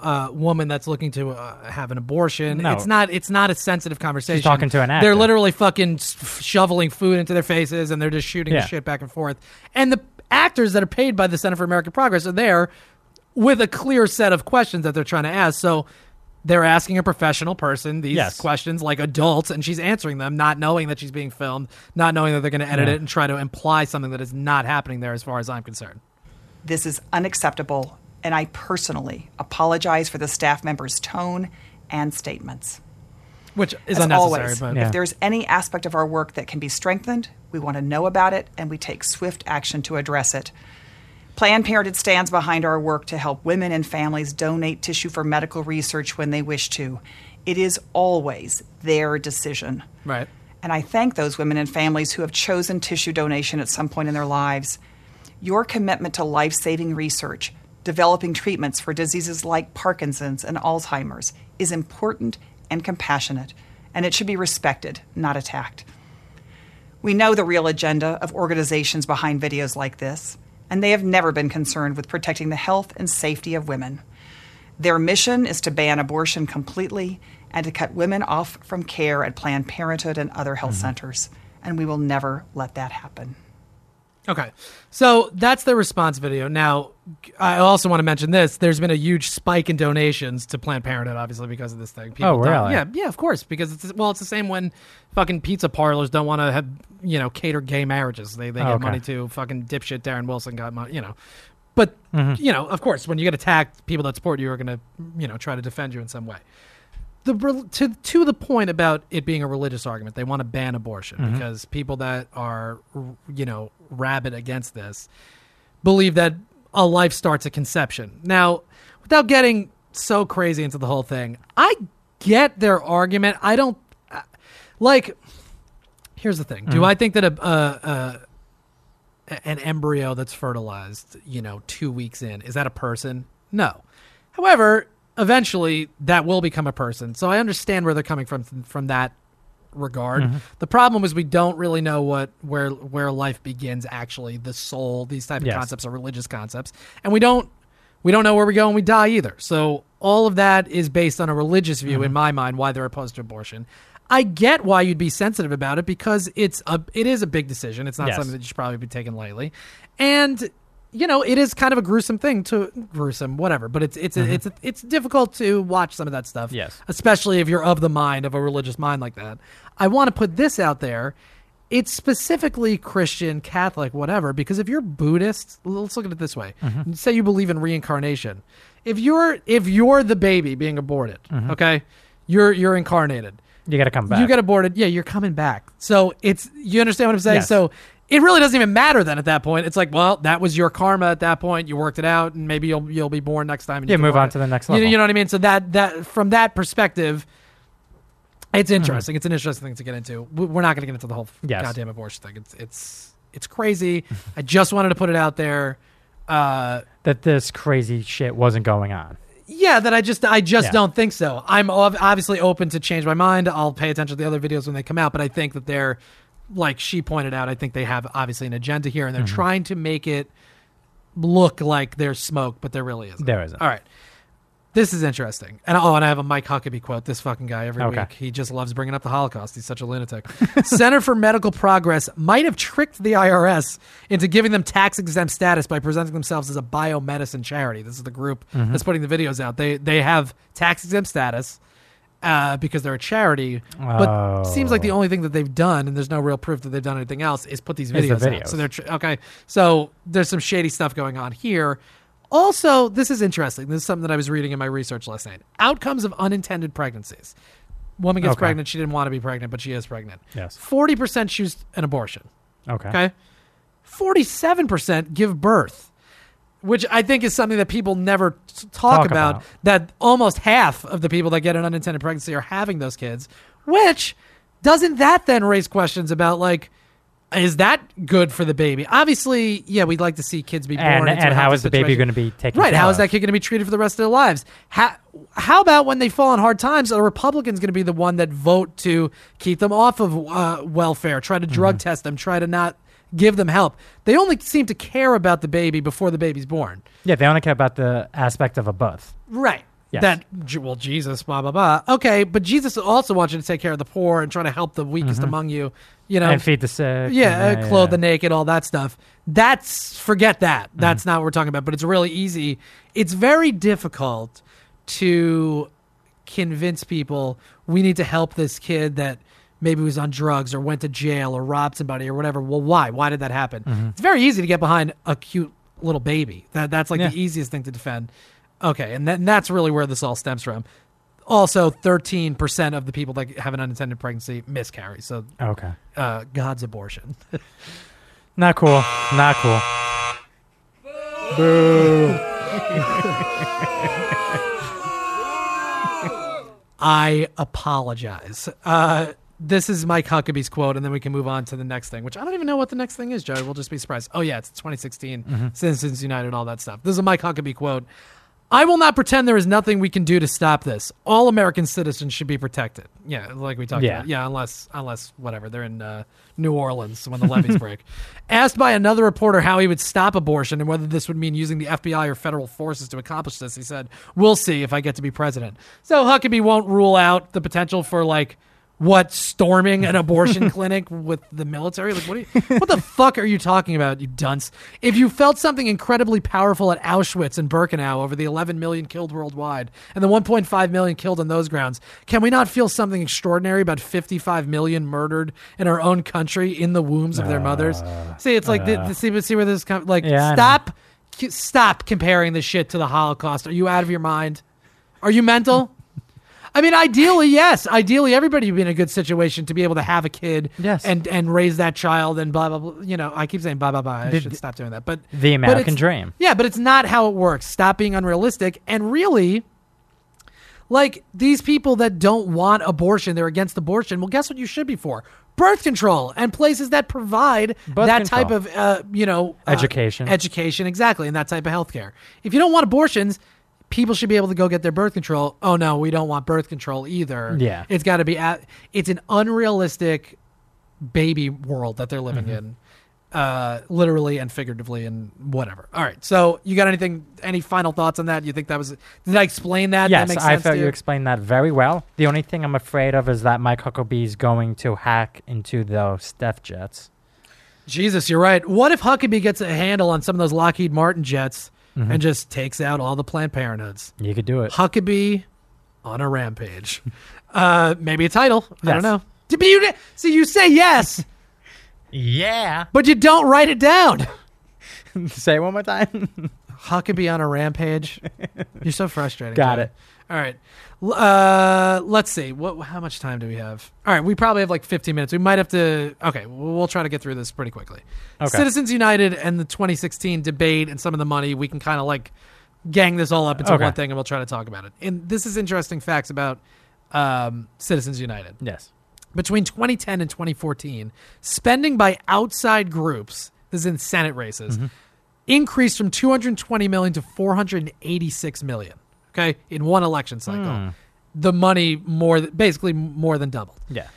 uh, woman that's looking to uh, have an abortion. No. It's not. It's not a sensitive conversation. She's talking to an actor. They're literally fucking shoveling food into their faces, and they're just shooting Yeah. shit back and forth. And the actors that are paid by the Center for American Progress are there with a clear set of questions that they're trying to ask. So. They're asking a professional person these Yes. questions like adults, and she's answering them, not knowing that she's being filmed, not knowing that they're going to edit Yeah. it and try to imply something that is not happening there, as far as I'm concerned. This is unacceptable, and I personally apologize for the staff member's tone and statements. Which is As unnecessary, always, but Yeah. if there's any aspect of our work that can be strengthened, we want to know about it and we take swift action to address it. Planned Parenthood stands behind our work to help women and families donate tissue for medical research when they wish to. It is always their decision. right. And I thank those women and families who have chosen tissue donation at some point in their lives. Your commitment to life saving research, developing treatments for diseases like Parkinson's and Alzheimer's, is important and compassionate, and it should be respected, not attacked. We know the real agenda of organizations behind videos like this, and they have never been concerned with protecting the health and safety of women. Their mission is to ban abortion completely and to cut women off from care at Planned Parenthood and other health mm-hmm. centers, and we will never let that happen. Okay. So that's the response video. Now, I also want to mention this. There's been a huge spike in donations to Planned Parenthood, obviously, because of this thing. Oh, don't- really? Yeah, yeah, of course. Because it's well, it's the same when fucking pizza parlors don't want to have you know cater gay marriages. They they Oh, get okay. money to fucking dipshit Darren Wilson got money. You know, but Mm-hmm. you know, of course, when you get attacked, people that support you are going to you know try to defend you in some way. The to to the point about it being a religious argument, they want to ban abortion Mm-hmm. because people that are you know rabid against this believe that a life starts at conception. Now, without getting so crazy into the whole thing, I get their argument. I don't uh, like. Here's the thing: Do I think that a, a, a an embryo that's fertilized, you know, two weeks in, is that a person? No. However, eventually that will become a person. So I understand where they're coming from from that regard. Mm-hmm. The problem is we don't really know what where where life begins actually, the soul, these type of Yes. concepts are religious concepts. And we don't we don't know where we go when we die either. So all of that is based on a religious view mm-hmm. in my mind why they're opposed to abortion. I get why you'd be sensitive about it because it's a it is a big decision. It's not Yes. something that you should probably be taking lightly. And you know, it is kind of a gruesome thing to gruesome, whatever. But it's it's mm-hmm. it's it's difficult to watch some of that stuff. Yes. especially if you're of the mind of a religious mind like that. I want to put this out there. It's specifically Christian, Catholic, whatever. Because if you're Buddhist, let's look at it this way: mm-hmm. say you believe in reincarnation. If you're if you're the baby being aborted, mm-hmm. okay, you're you're incarnated. You got to come back. You get aborted, yeah, you're coming back. So it's you understand what I'm saying. Yes. So it really doesn't even matter then at that point. It's like, well, that was your karma at that point. You worked it out, and maybe you'll you'll be born next time. And you Yeah, move on it. to the next You- level. You, know what I mean? So that that from that perspective, Mm-hmm. it's interesting. It's an interesting thing to get into. We- We're not going to get into the whole Yes. goddamn abortion thing. It's it's it's crazy. I just wanted to put it out there. Uh, that this crazy shit wasn't going on. yeah, that I just I just Yeah. don't think so. I'm ob- obviously open to change my mind. I'll pay attention to the other videos when they come out, but I think that they're like she pointed out. I think they have obviously an agenda here, and they're Mm-hmm. trying to make it look like there's smoke, but there really isn't. There isn't. All right. This is interesting. And oh, and I have a Mike Huckabee quote. This fucking guy every Okay. week. He just loves bringing up the Holocaust. He's such a lunatic. Center for Medical Progress might have tricked the IRS into giving them tax exempt status by presenting themselves as a biomedicine charity. This is the group Mm-hmm. that's putting the videos out. They they have tax exempt status uh, because they're a charity. But Oh. seems like the only thing that they've done, and there's no real proof that they've done anything else, is put these the videos, out. So they're tr- okay. So there's some shady stuff going on here. Also, this is interesting. This is something that I was reading in my research last night. Outcomes of unintended pregnancies. Woman gets Okay. pregnant. She didn't want to be pregnant, but she is pregnant. Yes. Forty percent choose an abortion. Okay. Okay. Forty-seven percent give birth, which I think is something that people never t- talk, Talk about, about. That almost half of the people that get an unintended pregnancy are having those kids. Which doesn't that then raise questions about like, is that good for the baby? Obviously, yeah, we'd like to see kids be born. And, and how is the baby going to be taken Right. How is that kid going to be treated for the rest of their lives? How, how about when they fall on hard times, a Republican's going to be the one that vote to keep them off of uh, welfare, try to drug Mm-hmm. test them, try to not give them help. They only seem to care about the baby before the baby's born. Yeah, they only care about the aspect of a birth. Right. Yes. That well, Jesus, blah blah blah. Okay, but Jesus also wants you to take care of the poor and try to help the weakest among you. You know, Mm-hmm. and feed the sick. yeah, and, uh, clothe yeah. the naked, all that stuff. That's forget that. Mm-hmm. That's not what we're talking about. But it's really easy. It's very difficult to convince people we need to help this kid that maybe was on drugs or went to jail or robbed somebody or whatever. Well, why? Why did that happen? It's very easy to get behind a cute little baby. That that's like Yeah. the easiest thing to defend. Okay, and, that, and that's really where this all stems from. Also, thirteen percent of the people that have an unintended pregnancy miscarry. So, Okay. uh, God's abortion. Not cool. Not cool. Boo. I apologize. Uh, this is Mike Huckabee's quote, and then we can move on to the next thing, which I don't even know what the next thing is, Joey. We'll just be surprised. Oh, yeah, it's 2016, Citizens United, all that stuff. This is a Mike Huckabee quote. I will not pretend there is nothing we can do to stop this. All American citizens should be protected. Yeah, like we talked Yeah. about. Yeah, unless unless whatever they're in uh, New Orleans when the levees break. Asked by another reporter how he would stop abortion and whether this would mean using the FBI or federal forces to accomplish this, he said, "We'll see if I get to be president." So Huckabee won't rule out the potential for like what storming an abortion clinic with the military? Like what are you, what the fuck are you talking about you dunce? If you felt something incredibly powerful at Auschwitz and Birkenau over the 11 million killed worldwide and the 1.5 million killed on those grounds can we not feel something extraordinary about 55 million murdered in our own country in the wombs of their mothers? Uh, see it's like the, uh. see, see where this com- like Yeah, stop stop comparing this shit to the Holocaust. Are you out of your mind? Are you mental I mean, ideally, yes. Ideally, everybody would be in a good situation to be able to have a kid, Yes. and and raise that child, and blah blah blah. You know, I keep saying blah blah blah. I The- should stop doing that. But The American it's- dream. Yeah, but it's not how it works. Stop being unrealistic, and really, like these people that don't want abortion, they're against abortion. Well, guess what? You should be for birth control and places that provide Birth that control. type of uh, you know uh, Education. education exactly, and that type of healthcare. If you don't want abortions. People should be able to go get their birth control. Oh no, we don't want birth control either. Yeah. it's got to be. At, it's an unrealistic baby world that they're living Mm-hmm. in, uh, literally and figuratively and whatever. All right. So you got anything? Any final thoughts on that? You think that was? Did I explain that? Yes, that I felt you you explained that very well. The only thing I'm afraid of is that Mike Huckabee's going to hack into those Death Jets. Jesus, you're right. What if Huckabee gets a handle on some of those Lockheed Martin jets Mm-hmm. and just takes out all the Planned Parenthoods? You could do it. Huckabee on a rampage. uh, maybe a title. I don't Yes. know. But you, see, you say yes, Yeah. but you don't write it down. Say it one more time. Huckabee on a rampage. You're so frustrating. Got Joey. it. All right. Uh, let's see. What? How much time do we have? All right. We probably have like 15 minutes. We might have to. Okay. We'll, we'll try to get through this pretty quickly. Okay. Citizens United and the 2016 debate and some of the money. We can kind of like gang this all up into Okay. one thing, and we'll try to talk about it. And this is interesting facts about um, Citizens United yes. between 2010 and 2014, spending by outside groups, this is in Senate races, increased from 220 million to 486 million. Okay, in one election cycle, the money more, th- basically more than doubled. Yeah.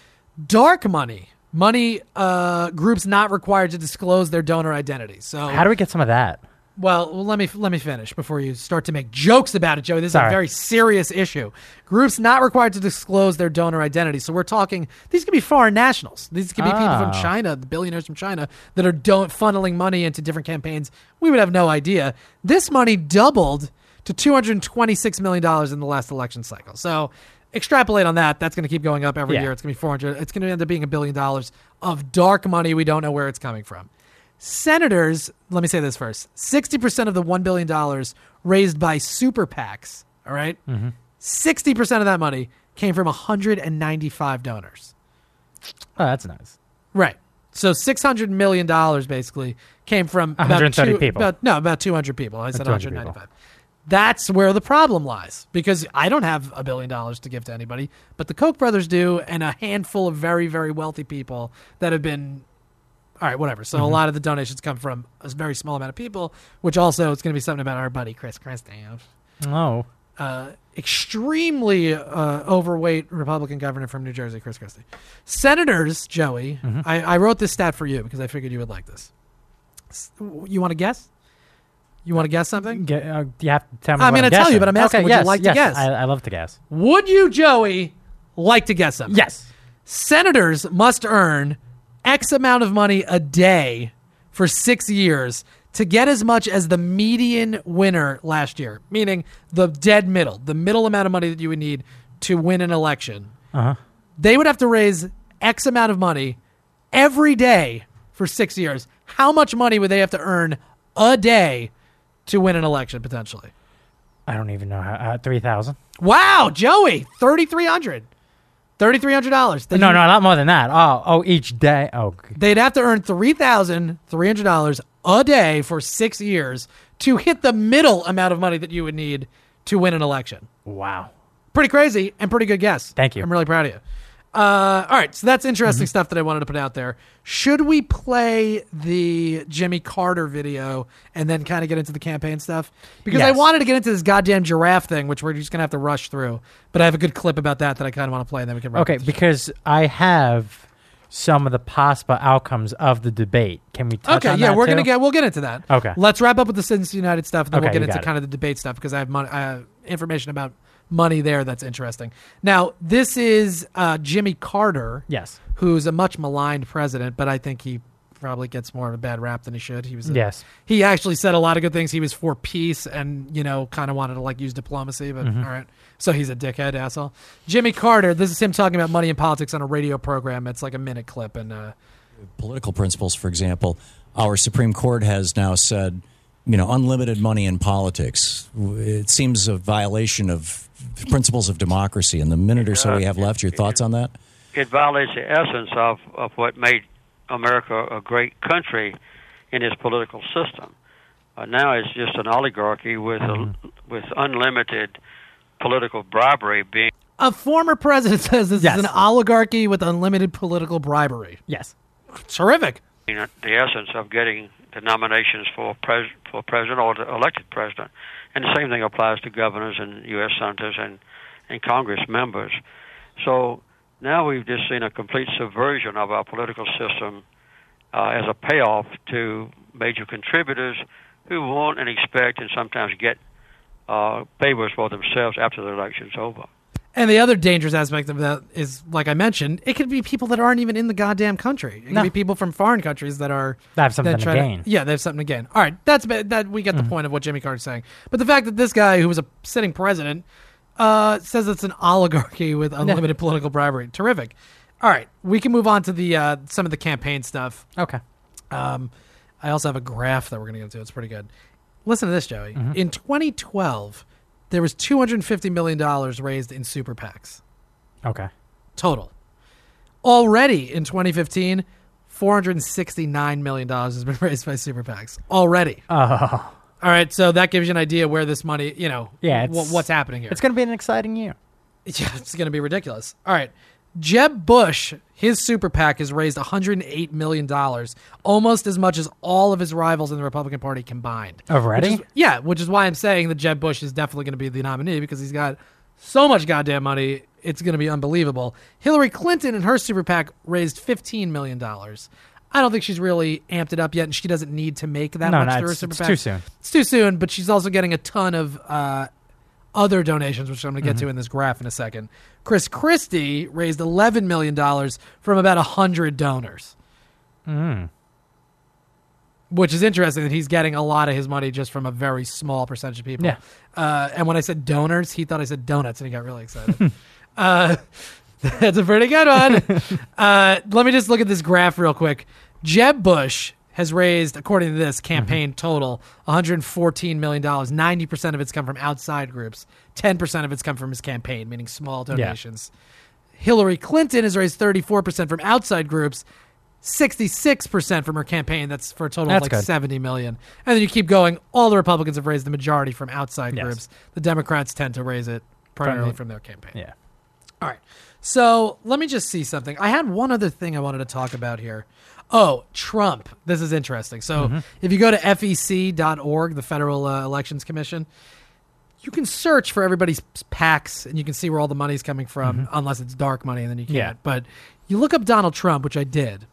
Dark money, money uh, groups not required to disclose their donor identity. So How do we get some of that? Well, let me let me finish before you start to make jokes about it, Joey. This is a very serious issue. Groups not required to disclose their donor identity. So we're talking these could be foreign nationals. These could be people from Oh. China, the billionaires from China that are don't funneling money into different campaigns. We would have no idea. This money doubled to two hundred twenty-six million dollars in the last election cycle. So extrapolate on that. That's going to keep going up every Yeah. year. It's going to be four hundred. It's going to end up being a billion dollars of dark money. We don't know where it's coming from. Senators, let me say this first 60% of the $1 billion raised by super PACs, all right? Mm-hmm. 60% of that money came from 195 donors. Oh, that's nice. Right. So $600 million basically came from about 130 two- people. About, no, about 200 people. I said 200 195. That's where the problem lies because I don't have a billion dollars to give to anybody, but the Koch brothers do, and a handful of very, very wealthy people that have been. All right, whatever. So a lot of the donations come from a very small amount of people, which also it's going to be something about our buddy Chris Christie, Oh, uh, extremely uh, overweight Republican governor from New Jersey, Chris Christie. Senators, Joey, I, I wrote this stat for you because I figured you would like this. You want to guess? You want to guess something? Get, uh, you have to tell me? I'm gonna tell you, but I'm asking, Okay, would you yes, like to guess? I, I love to guess. Would you, Joey, like to guess something? Yes. Senators must earn X amount of money a day for six years to get as much as the median winner last year, meaning the dead middle, the middle amount of money that you would need to win an election. Uh-huh. They would have to raise X amount of money every day for six years. How much money would they have to earn a day to win an election potentially? I don't even know how. Uh, Three thousand? Wow, Joey, thirty three hundred. Thirty three hundred dollars. No, no, a lot more than that. Oh, oh, each day. Oh, They'd have to earn three thousand three hundred dollars a day for six years to hit the middle amount of money that you would need to win an election. wow. Pretty crazy and pretty good guess. Thank you. I'm really proud of you. Uh, all right, so that's interesting stuff that I wanted to put out there. Should we play the Jimmy Carter video and then kind of get into the campaign stuff? Because I wanted to get into this goddamn giraffe thing, which we're just gonna have to rush through. But I have a good clip about that that I kind of want to play, and then we can. wrap Okay, the show. because I have some of the possible outcomes of the debate. Can we Okay, yeah, that we're too? gonna get we'll get into that. Okay. let's wrap up with the Citizens United stuff, and then we'll get into it. kind of the debate stuff because I have mon- I have information about money there that's interesting. Now, this is uh, Jimmy Carter, Yes. who's a much maligned president, but I think he probably gets more of a bad rap than he should. He was a, Yes. He actually said a lot of good things. He was for peace and you know kind of wanted to like use diplomacy, but Mm-hmm. all right. So he's a dickhead asshole. Jimmy Carter. This is him talking about money and politics on a radio program. It's like a minute clip, and uh, political principles, for example, our Supreme Court has now said, you know, unlimited money in politics. It seems a violation of principles of democracy. In the minute or so we have left, your thoughts on that? it violates the essence of, of what made America a great country in its political system. Uh, now it's just an oligarchy with a, with unlimited political bribery being a former president says this Yes. is an oligarchy with unlimited political bribery. Yes. Terrific. the essence of getting the nominations for pres- for president or elected president. And the same thing applies to governors and U.S. senators and, and Congress members. So now we've just seen a complete subversion of our political system uh, as a payoff to major contributors who want and expect and sometimes get uh, favors for themselves after the election's over. And the other dangerous aspect of that is, like I mentioned, it could be people that aren't even in the goddamn country. It could No. be people from foreign countries that are That have something to try gain. yeah, they have something to gain. All right, that's ba- that. We get the Mm-hmm. point of what Jimmy Carter's saying. But the fact that this guy, who was a sitting president, uh, says it's an oligarchy with unlimited political bribery, terrific. All right, we can move on to the uh, some of the campaign stuff. Okay. Um, I also have a graph that we're going to get into. It's pretty good. Listen to this, Joey. Mm-hmm. In 2012, there was 250 million dollars raised in super PACs Okay. total. Already in 2015, 469 million dollars has been raised by super PACs. Already. Oh, All right, so that gives you an idea where this money, you know, Yeah, wh- what's happening here. it's going to be an exciting year. Yeah, it's going to be ridiculous. All right. Jeb Bush, his super PAC has raised $108 million, almost as much as all of his rivals in the Republican Party combined. Already? Which is- yeah, which is why I'm saying that Jeb Bush is definitely going to be the nominee because he's got so much goddamn money. It's going to be unbelievable. Hillary Clinton and her super PAC raised $15 million. I don't think she's really amped it up yet, and she doesn't need to make that No, much no, through her it's- super it's PAC. too soon. It's too soon, but she's also getting a ton of uh, other donations, which I'm going to get Mm-hmm. to in this graph in a second. Chris Christie raised $11 million from about 100 donors. Mm. Which is interesting that he's getting a lot of his money just from a very small percentage of people. Yeah. Uh, and when I said donors, he thought I said donuts, and he got really excited. uh, that's a pretty good one. uh, let me just look at this graph real quick. Jeb Bush has raised, according to this mm-hmm. campaign total, 114 million dollars. 90 percent of it's come from outside groups. 10 percent of it's come from his campaign, meaning small donations. Hillary Clinton has raised 34 percent from outside groups. 66% from her campaign. That's for a total That's of like good. 70 million. And then you keep going. All the Republicans have raised the majority from outside Yes. groups. The Democrats tend to raise it primarily the- from their campaign. Yeah. All right. So let me just see something. I had one other thing I wanted to talk about here. Oh, Trump. This is interesting. So Mm-hmm. if you go to fec.org, the Federal uh, Elections Commission, you can search for everybody's PACs and you can see where all the money's coming from, unless it's dark money, and then you can't. Mm-hmm. Yeah. But you look up Donald Trump, which I did.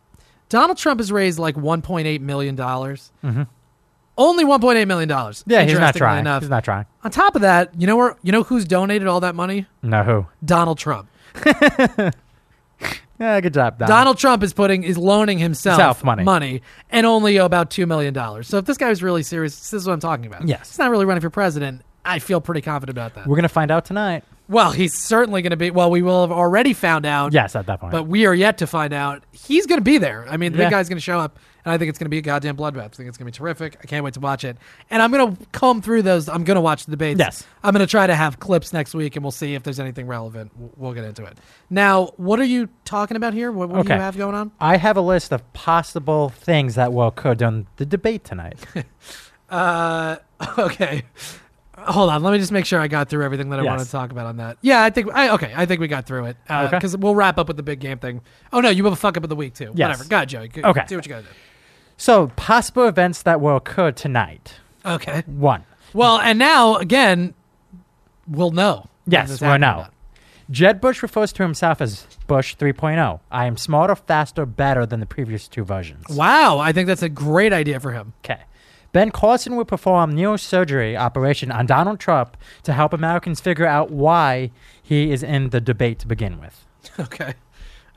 Donald Trump has raised like $1.8 million. Only $1.8 million. Mm-hmm. Yeah, he's not trying. Enough. He's not trying. On top of that, you know where you know who's donated all that money? No, who? Donald Trump. Yeah, good job, Don. Donald Trump is putting is loaning himself Self money. money and only about two million dollars. So if this guy was really serious, this is what I'm talking about. Yes. he's not really running for president. I feel pretty confident about that. We're gonna find out tonight. Well, he's certainly going to be. Well, we will have already found out. Yes, at that point. But we are yet to find out. He's going to be there. I mean, the Yeah. big guy's going to show up, and I think it's going to be a goddamn bloodbath. I think it's going to be terrific. I can't wait to watch it. And I'm going to comb through those. I'm going to watch the debates. Yes. I'm going to try to have clips next week, and we'll see if there's anything relevant. We'll, get into it. Now, what are you talking about here? What, what do you have going on? I have a list of possible things that will occur during the debate tonight. Uh, okay. Hold on. Let me just make sure I got through everything that I Yes. wanted to talk about on that. Yeah, I think. I, okay, I think we got through it Okay. because we'll wrap up with the big game thing. Oh no, you have a fuck up of the week too. Yes. Whatever. God, Joey. Okay. Do what you got to do. So, possible events that will occur tonight. Okay. One. Well, and now again, we'll know. Yes, we'll know. Jeb Bush refers to himself as Bush 3.0. I am smarter, faster, better than the previous two versions. Wow, I think that's a great idea for him. Okay. Ben Carson will perform neurosurgery operation on Donald Trump to help Americans figure out why he is in the debate to begin with. Okay.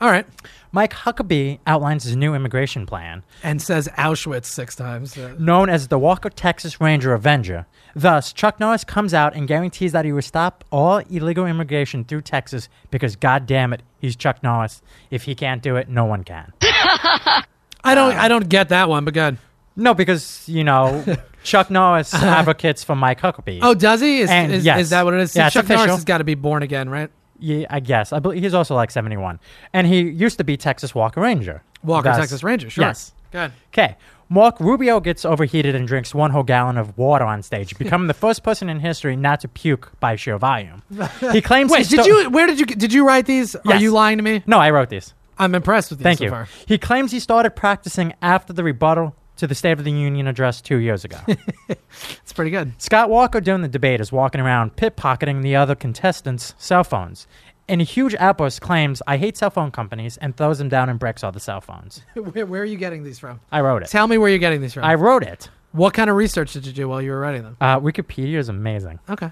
All right. Mike Huckabee outlines his new immigration plan, And says Auschwitz six times. Uh, known as the Walker Texas Ranger Avenger. Thus, Chuck Norris comes out and guarantees that he will stop all illegal immigration through Texas because, God damn it, he's Chuck Norris. If he can't do it, no one can. I don't. I don't get that one, but good. No, because you know Chuck Norris advocates for Mike Huckabee. Oh, does he? Is, And is, yes. is that what it is? Yeah, it's Chuck Norris official. has got to be born again, right? Yeah, I guess. I believe he's also like seventy-one, and he used to be Texas Walker Ranger. Walker, That's- Texas Ranger. Sure. Yes. Good. Okay. Marco Rubio gets overheated and drinks one whole gallon of water on stage, becoming the first person in history not to puke by sheer volume. He claims. Wait, he did you? Where did you? Did you write these? Are Yes. you lying to me? No, I wrote these. I'm impressed with you Thank so you. far. He claims he started practicing after the rebuttal to the State of the Union address two years ago. It's pretty good. Scott Walker during the debate is walking around pit pocketing the other contestants' cell phones. In a huge outburst, claims, I hate cell phone companies, and throws them down and breaks all the cell phones. Where, where are you getting these from? I wrote it. Tell me where you're getting these from. I wrote it. what kind of research did you do while you were writing them? Uh, Wikipedia is amazing. Okay.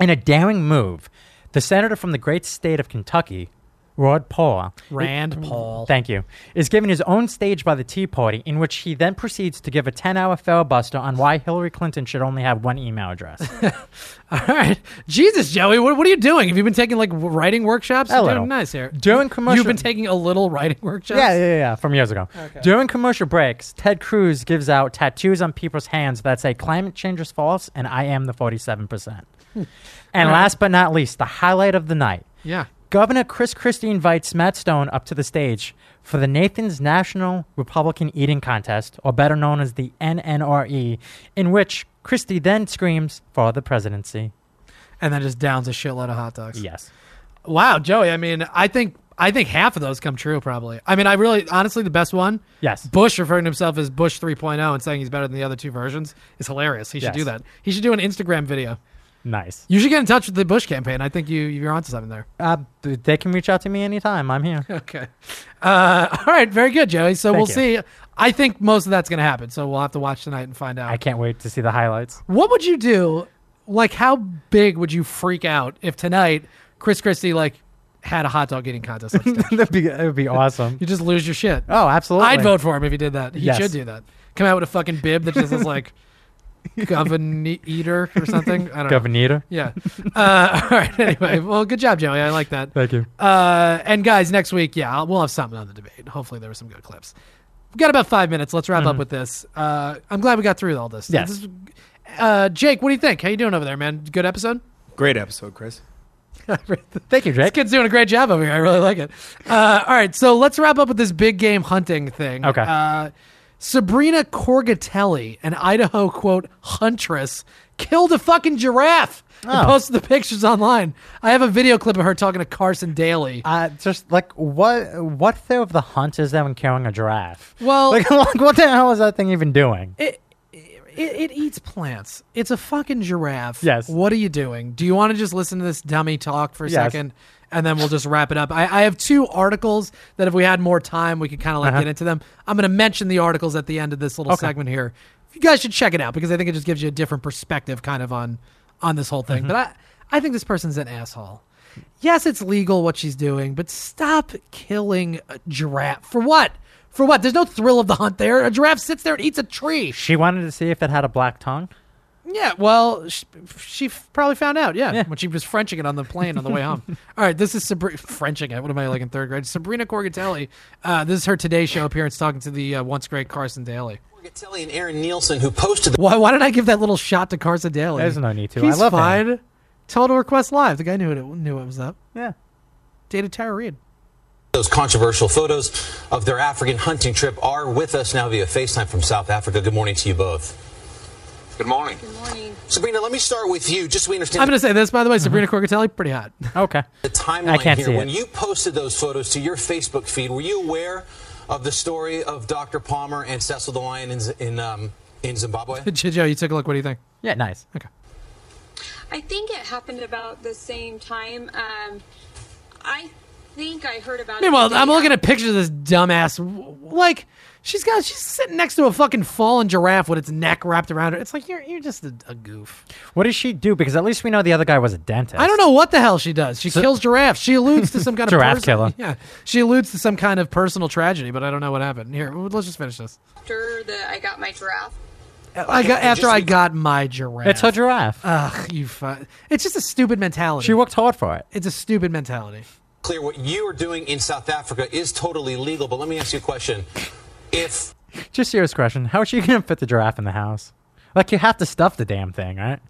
In a daring move, the senator from the great state of Kentucky, Rod Paul, Rand Paul. thank you, is given his own stage by the Tea Party, in which he then proceeds to give a 10 hour filibuster on why Hillary Clinton should only have one email address. All right. Jesus, Joey, what, what are you doing? Have you been taking like writing workshops? A You're little. doing nice here. During commercial. You've been taking a little writing workshops. Yeah, yeah, yeah, from years ago. During commercial breaks, Ted Cruz gives out tattoos on people's hands that say climate change is false and I am the 47%. Hmm. and last but not least, the highlight of the night. Yeah. Governor Chris Christie invites Matt Stonie up to the stage for the Nathan's National Republican Eating Contest, or better known as the NNRE, in which Christie then screams for the presidency. And then just downs a shitload of hot dogs. Yes. Wow, Joey. I mean, I think I think half of those come true. Probably. I mean, I really, honestly, the best one. Yes. Bush referring to himself as Bush 3.0 and saying he's better than the other two versions is hilarious. He should Yes. do that. He should do an Instagram video. Nice. You should get in touch with the Bush campaign. I think you you're onto something there. Uh, they can reach out to me anytime. I'm here. Okay. Uh, all right. Very good, Joey. So Thank we'll you. see. I think most of that's going to happen. So we'll have to watch tonight and find out. I can't wait to see the highlights. What would you do? Like, how big would you freak out if tonight Chris Christie like had a hot dog eating contest? That'd be it would be awesome. you just lose your shit. Oh, absolutely. I'd vote for him if he did that. He Yes. should do that. Come out with a fucking bib that just is like governor eater or something. I don't know. Governor. Yeah. Uh, all right. Anyway, well, good job, Joey. I like that. Thank you. Uh, and guys, next week, yeah, I'll- we'll have something on the debate. Hopefully, there were some good clips. We've got about five minutes. Let's wrap up with this. Uh, I'm glad we got through all this. Mm-hmm. Yes. This is- uh, Jake, what do you think? How you doing over there, man? Good episode. Great episode, Chris. Thank you, Jake. This Jake. kid's doing a great job over here. I really like it. Uh, all right, so let's wrap up with this big game hunting thing. Okay. Sabrina Corgatelli, an Idaho quote huntress, killed a fucking giraffe and Oh. posted the pictures online. I have a video clip of her talking to Carson Daly. Uh, just like what? What fear of the hunt is there in killing a giraffe? Well, Like, like, what the hell is that thing even doing? it, it it eats plants. It's a fucking giraffe. Yes. What are you doing? Do you want to just listen to this dummy talk for a Yes. second, and then we'll just wrap it up? I, I have two articles that if we had more time, we could kind of like Uh-huh. get into them. I'm going to mention the articles at the end of this little Okay. segment here. You guys should check it out because I think it just gives you a different perspective, kind of on on this whole Mm-hmm. thing. But I I think this person's an asshole. Yes, it's legal what she's doing, but stop killing a giraffe for what? For what? There's no thrill of the hunt there. A giraffe sits there and eats a tree. She wanted to see if it had a black tongue. Yeah, well, she, she probably found out. Yeah, Yeah. when she was Frenching it on the plane on the way home. All right, this is Sabri- Frenching it. What am I like in third grade? Sabrina Corgatelli. Uh, this is her Today Show appearance talking to the uh, once great Carson Daly. Corgatelli and Aaron Nielsen, who posted the Why? Why did I give that little shot to Carson Daly? There's no need to. He's I love him. fine. Total Request Live. The guy knew it. Knew it was up. Yeah. Dated Tara Reid. those controversial photos of their African hunting trip are with us now via FaceTime from South Africa. Good morning to you both. Good morning. Good morning. Sabrina, let me start with you, just so we understand I'm going to say this, by the way. Sabrina Corgatelli, pretty hot. Okay. the timeline I can't here. see when it. you posted those photos to your Facebook feed, were you aware of the story of Dr. Palmer and Cecil the Lion in, in, um, in Zimbabwe? Joe, you took a look. What do you think? Yeah. Nice. Okay. I think it happened about the same time. Um, I think I heard about Meanwhile, it. the I'm day looking at pictures of this dumbass. Like, she's got, she's sitting next to a fucking fallen giraffe with its neck wrapped around her. It's like you're, you're just a, a goof. What does she do? Because at least we know the other guy was a dentist. I don't know what the hell she does. She kills giraffes. She alludes to some kind of Giraffe person- killer. Yeah, she alludes to some kind of personal tragedy, but I don't know what happened. Here, let's just finish this. after that I got my giraffe. I got after I got my giraffe. It's her giraffe. Ugh, you. Fu- it's just a stupid mentality. She worked hard for it. It's a stupid mentality. Clear what you are doing in South Africa is totally legal, but let me ask you a question. If Just serious question. How is she going to fit the giraffe in the house? Like, you have to stuff the damn thing, right?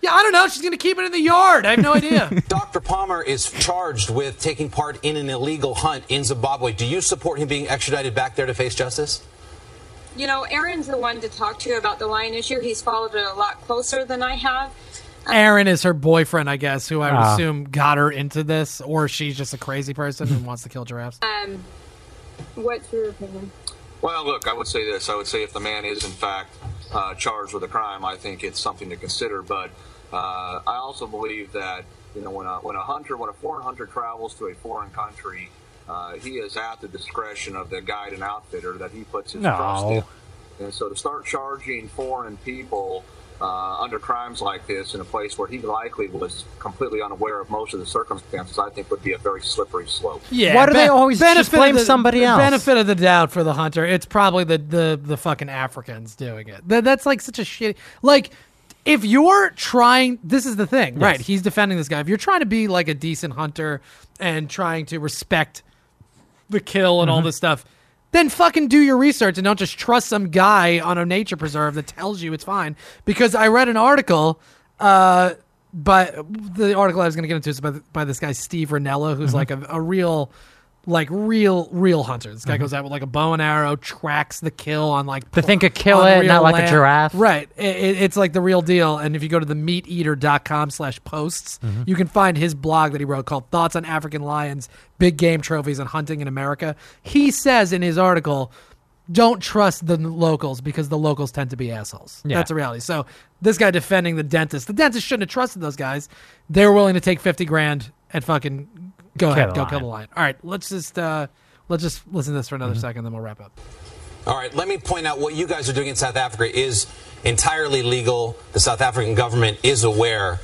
Yeah, I don't know. She's gonna keep it in the yard. I have no idea. Dr. Palmer is charged with taking part in an illegal hunt in Zimbabwe. Do you support him being extradited back there to face justice? You know, Aaron's the one to talk to about the lion issue. He's followed it a lot closer than I have. Aaron is her boyfriend, I guess, who I would Ah. assume got her into this, or she's just a crazy person who wants to kill giraffes. Um, what's your opinion? Well, look, I would say this. I would say if the man is in fact uh, charged with a crime, I think it's something to consider. But uh, I also believe that you know when a when a hunter, when a foreign hunter travels to a foreign country, uh, he is at the discretion of the guide and outfitter that he puts his No. trust in. And so to start charging foreign people uh, under crimes like this in a place where he likely was completely unaware of most of the circumstances, I think would be a very slippery slope. Yeah. Why do they always just benefit blame the- somebody the else? Benefit of the doubt for the hunter. It's probably the the the fucking Africans doing it. That, that's like such a shitty. Like, if you're trying, this is the thing, right? He's defending this guy. If you're trying to be like a decent hunter and trying to respect the kill and all Mhm. this stuff. Then fucking do your research and don't just trust some guy on a nature preserve that tells you it's fine. Because I read an article, uh, but the article I was going to get into is by, by this guy Steve Rinella, who's Mhm. like a, a real, like real, real hunter. This guy Mhm. goes out with like a bow and arrow, tracks the kill on like The thing could kill it, not like a giraffe. Right. It, it- it's like the real deal. And if you go to the meateater.com slash posts, Mhm. you can find his blog that he wrote called Thoughts on African Lions, Big Game Trophies and Hunting in America. He says in his article, don't trust the locals because the locals tend to be assholes. Yeah. That's a reality. So this guy defending the dentist, the dentist shouldn't have trusted those guys. They were willing to take fifty grand and fucking go Kill ahead, go lion. kill the lion. All right, let's just uh, let's just listen to this for another Mm-hmm. second, then we'll wrap up. All right, let me point out what you guys are doing in South Africa is entirely legal. The South African government is aware.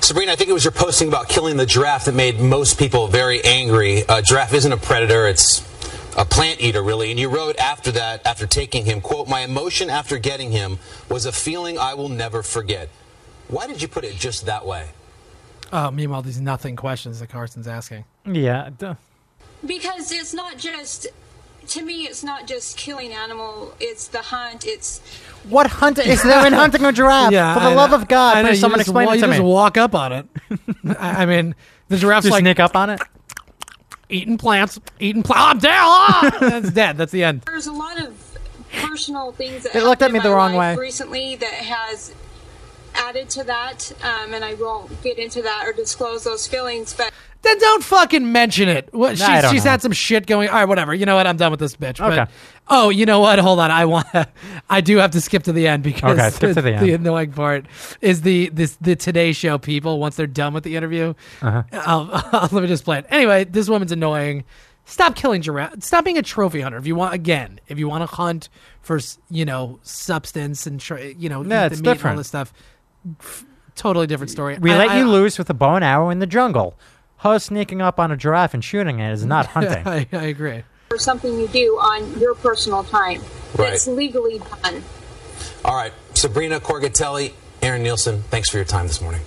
Sabrina, I think it was your posting about killing the giraffe that made most people very angry. Uh, giraffe isn't a predator, it's a plant eater, really. And you wrote after that, after taking him, quote, my emotion after getting him was a feeling I will never forget. Why did you put it just that way? Uh, meanwhile, these nothing questions that Carson's asking. Yeah. duh. Because it's not just, to me, it's not just killing animal. It's the hunt. It's What hunt is there in hunting a giraffe? Yeah, For the I love know. of God, I know, please you someone just explain wa- it you to just walk up on it. I I mean, the giraffe's Just like sneak up on it. eating plants, eating plants. I'm down. Ah! That's dead. That's the end. there's a lot of personal things that They looked at me in the my wrong life way. recently that has added to that, um, and I won't get into that or disclose those feelings, but. Then don't fucking mention it. What, Nah, I she's don't she's know. had some shit going. All right, whatever. You know what? I'm done with this bitch. But, Okay. oh, you know what? Hold on. I want. I do have to skip to the end because Okay, skip to the end. annoying part is the this the Today Show people once they're done with the interview. Uh-huh. I'll, let me just play it. Anyway, this woman's annoying. Stop killing giraffe. Stop being a trophy hunter. If you want, again, if you want to hunt for you know substance and tr- you know Yeah, eat it's the meat and all different. this stuff, f- totally different story. We I- let I- you loose with a bow and arrow in the jungle. Her sneaking up on a giraffe and shooting it is not hunting. I, I agree. or something you do on your personal time Right. that's legally done. All right, Sabrina Corgatelli, Aaron Nielsen, thanks for your time this morning.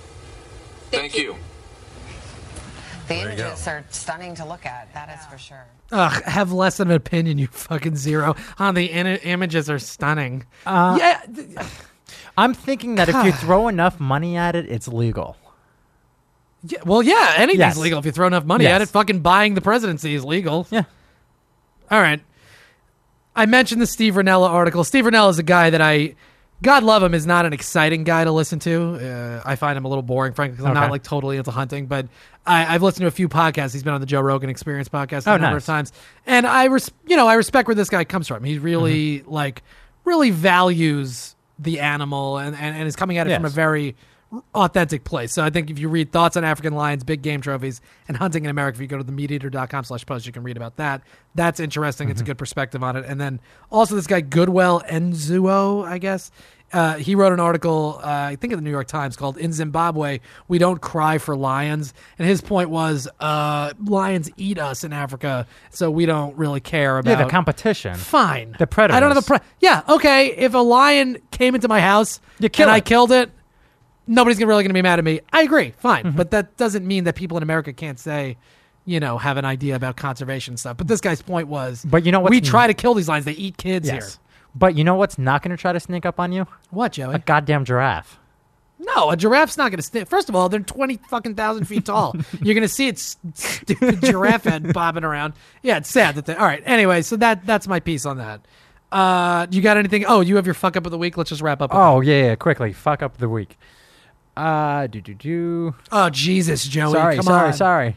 Thank you. The images are stunning to look at, that is for sure. Ugh, have less of an opinion, you fucking zero. On the in- images are stunning. Uh, yeah, th- I'm thinking that if you throw enough money at it, it's legal. yeah, well, yeah, anything's Yes. legal if you throw enough money at it. Fucking buying the presidency is legal. Yeah. All right. I mentioned the Steve Rinella article. Steve Rinella is a guy that I, God love him, is not an exciting guy to listen to. Uh, I find him a little boring, frankly, because I'm not like totally into hunting. But I, I've listened to a few podcasts. He's been on the Joe Rogan Experience podcast a Oh, number nice. of times, and I, res- you know, I respect where this guy comes from. He really Mm-hmm. like really values the animal and, and, and is coming at it from a very authentic place. So I think if you read Thoughts on African Lions, Big Game Trophies, and Hunting in America, if you go to the meateater.com slash post, you can read about that. That's interesting. It's a mm-hmm. good perspective on it. And then also this guy, Goodwell Nzou, I guess. Uh, he wrote an article, uh, I think in the New York Times, called "In Zimbabwe, We Don't Cry for Lions," and his point was, uh, lions eat us in Africa, so we don't really care about Yeah, the competition. Fine. The predators. I don't have a pre- Yeah, okay. If a lion came into my house You and I it. killed it, nobody's gonna- really going to be mad at me. I agree. Fine. Mm-hmm. But that doesn't mean that people in America can't say, you know, have an idea about conservation stuff. But this guy's point was, But you know what's we try to kill these lions. They eat kids Yes. here. But you know what's not going to try to sneak up on you? What, Joey? A goddamn giraffe. No, a giraffe's not going to stand. First of all, they're twenty fucking thousand feet tall. You're going to see its stupid giraffe head bobbing around. Yeah, it's sad that they. All right. Anyway, so that that's my piece on that. Uh, you got anything? Oh, you have your fuck up of the week. Let's just wrap up. Oh, yeah, yeah, quickly. Fuck up the week. Uh, do, do, do. Oh Jesus, Joey! sorry, come sorry, on. sorry.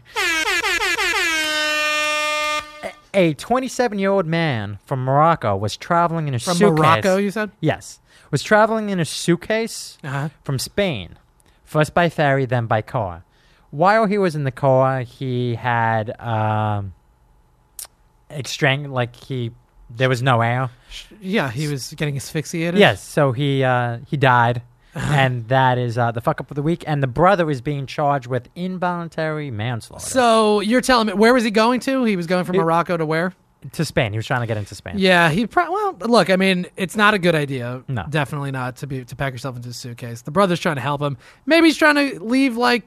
A 27 year old man from Morocco was traveling in a suitcase. From suitcase. Morocco, you said? Yes. Was traveling in a suitcase Uh-huh. from Spain, first by ferry, then by car. While he was in the car, he had um, extrang like he there was no air. Yeah, he was getting asphyxiated. Yes, so he uh, he died, and that is uh, the fuck up of the week. And the brother is being charged with involuntary manslaughter So you're telling me where was he going to? He was going from He- Morocco to where? to Spain. He was trying to get into Spain. Yeah, he pro- well, look, I mean, it's not a good idea. No. definitely not to be to pack yourself into a suitcase. The brother's trying to help him. Maybe he's trying to leave like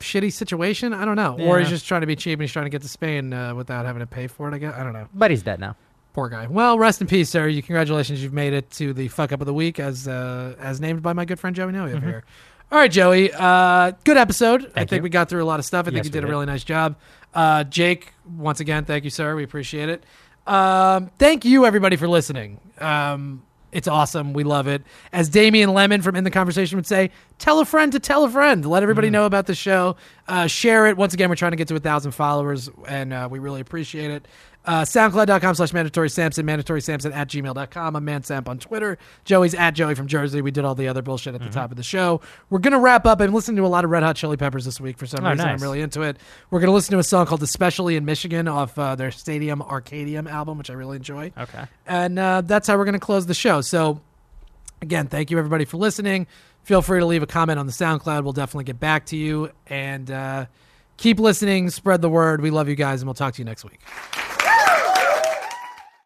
shitty situation. I don't know, or he's Yeah. just trying to be cheap and he's trying to get to Spain uh, without having to pay for it. I guess I don't know. But he's dead now. Poor guy. Well, rest in peace, sir. You congratulations, you've made it to the fuck up of the week as uh, as named by my good friend Joey Noe over Mhm. here. All right, Joey. Uh, good episode. I think you. we got through a lot of stuff. I think you we did a really nice job. Uh, Jake, once again, thank you, sir. We appreciate it. Um, thank you, everybody, for listening. Um, it's awesome. We love it. As Damian Lemon from In the Conversation would say, tell a friend to tell a friend. Let everybody Mm. know about the show. Uh, share it. Once again, we're trying to get to a thousand followers, and uh, we really appreciate it. Uh, SoundCloud.com slash mandatory Sampson, mandatory Sampson at gmail.com. I'm Mansamp on Twitter. Joey's at Joey from Jersey. We did all the other bullshit at the top of the show. We're going to wrap up. I'm listening to a lot of Red Hot Chili Peppers this week for some Oh, reason. I'm really into it. We're going to listen to a song called Especially in Michigan off uh, their Stadium Arcadium album, which I really enjoy. Okay. And uh, that's how we're going to close the show. So, again, thank you everybody for listening. Feel free to leave a comment on the SoundCloud. We'll definitely get back to you. And uh, keep listening, spread the word. We love you guys, and we'll talk to you next week.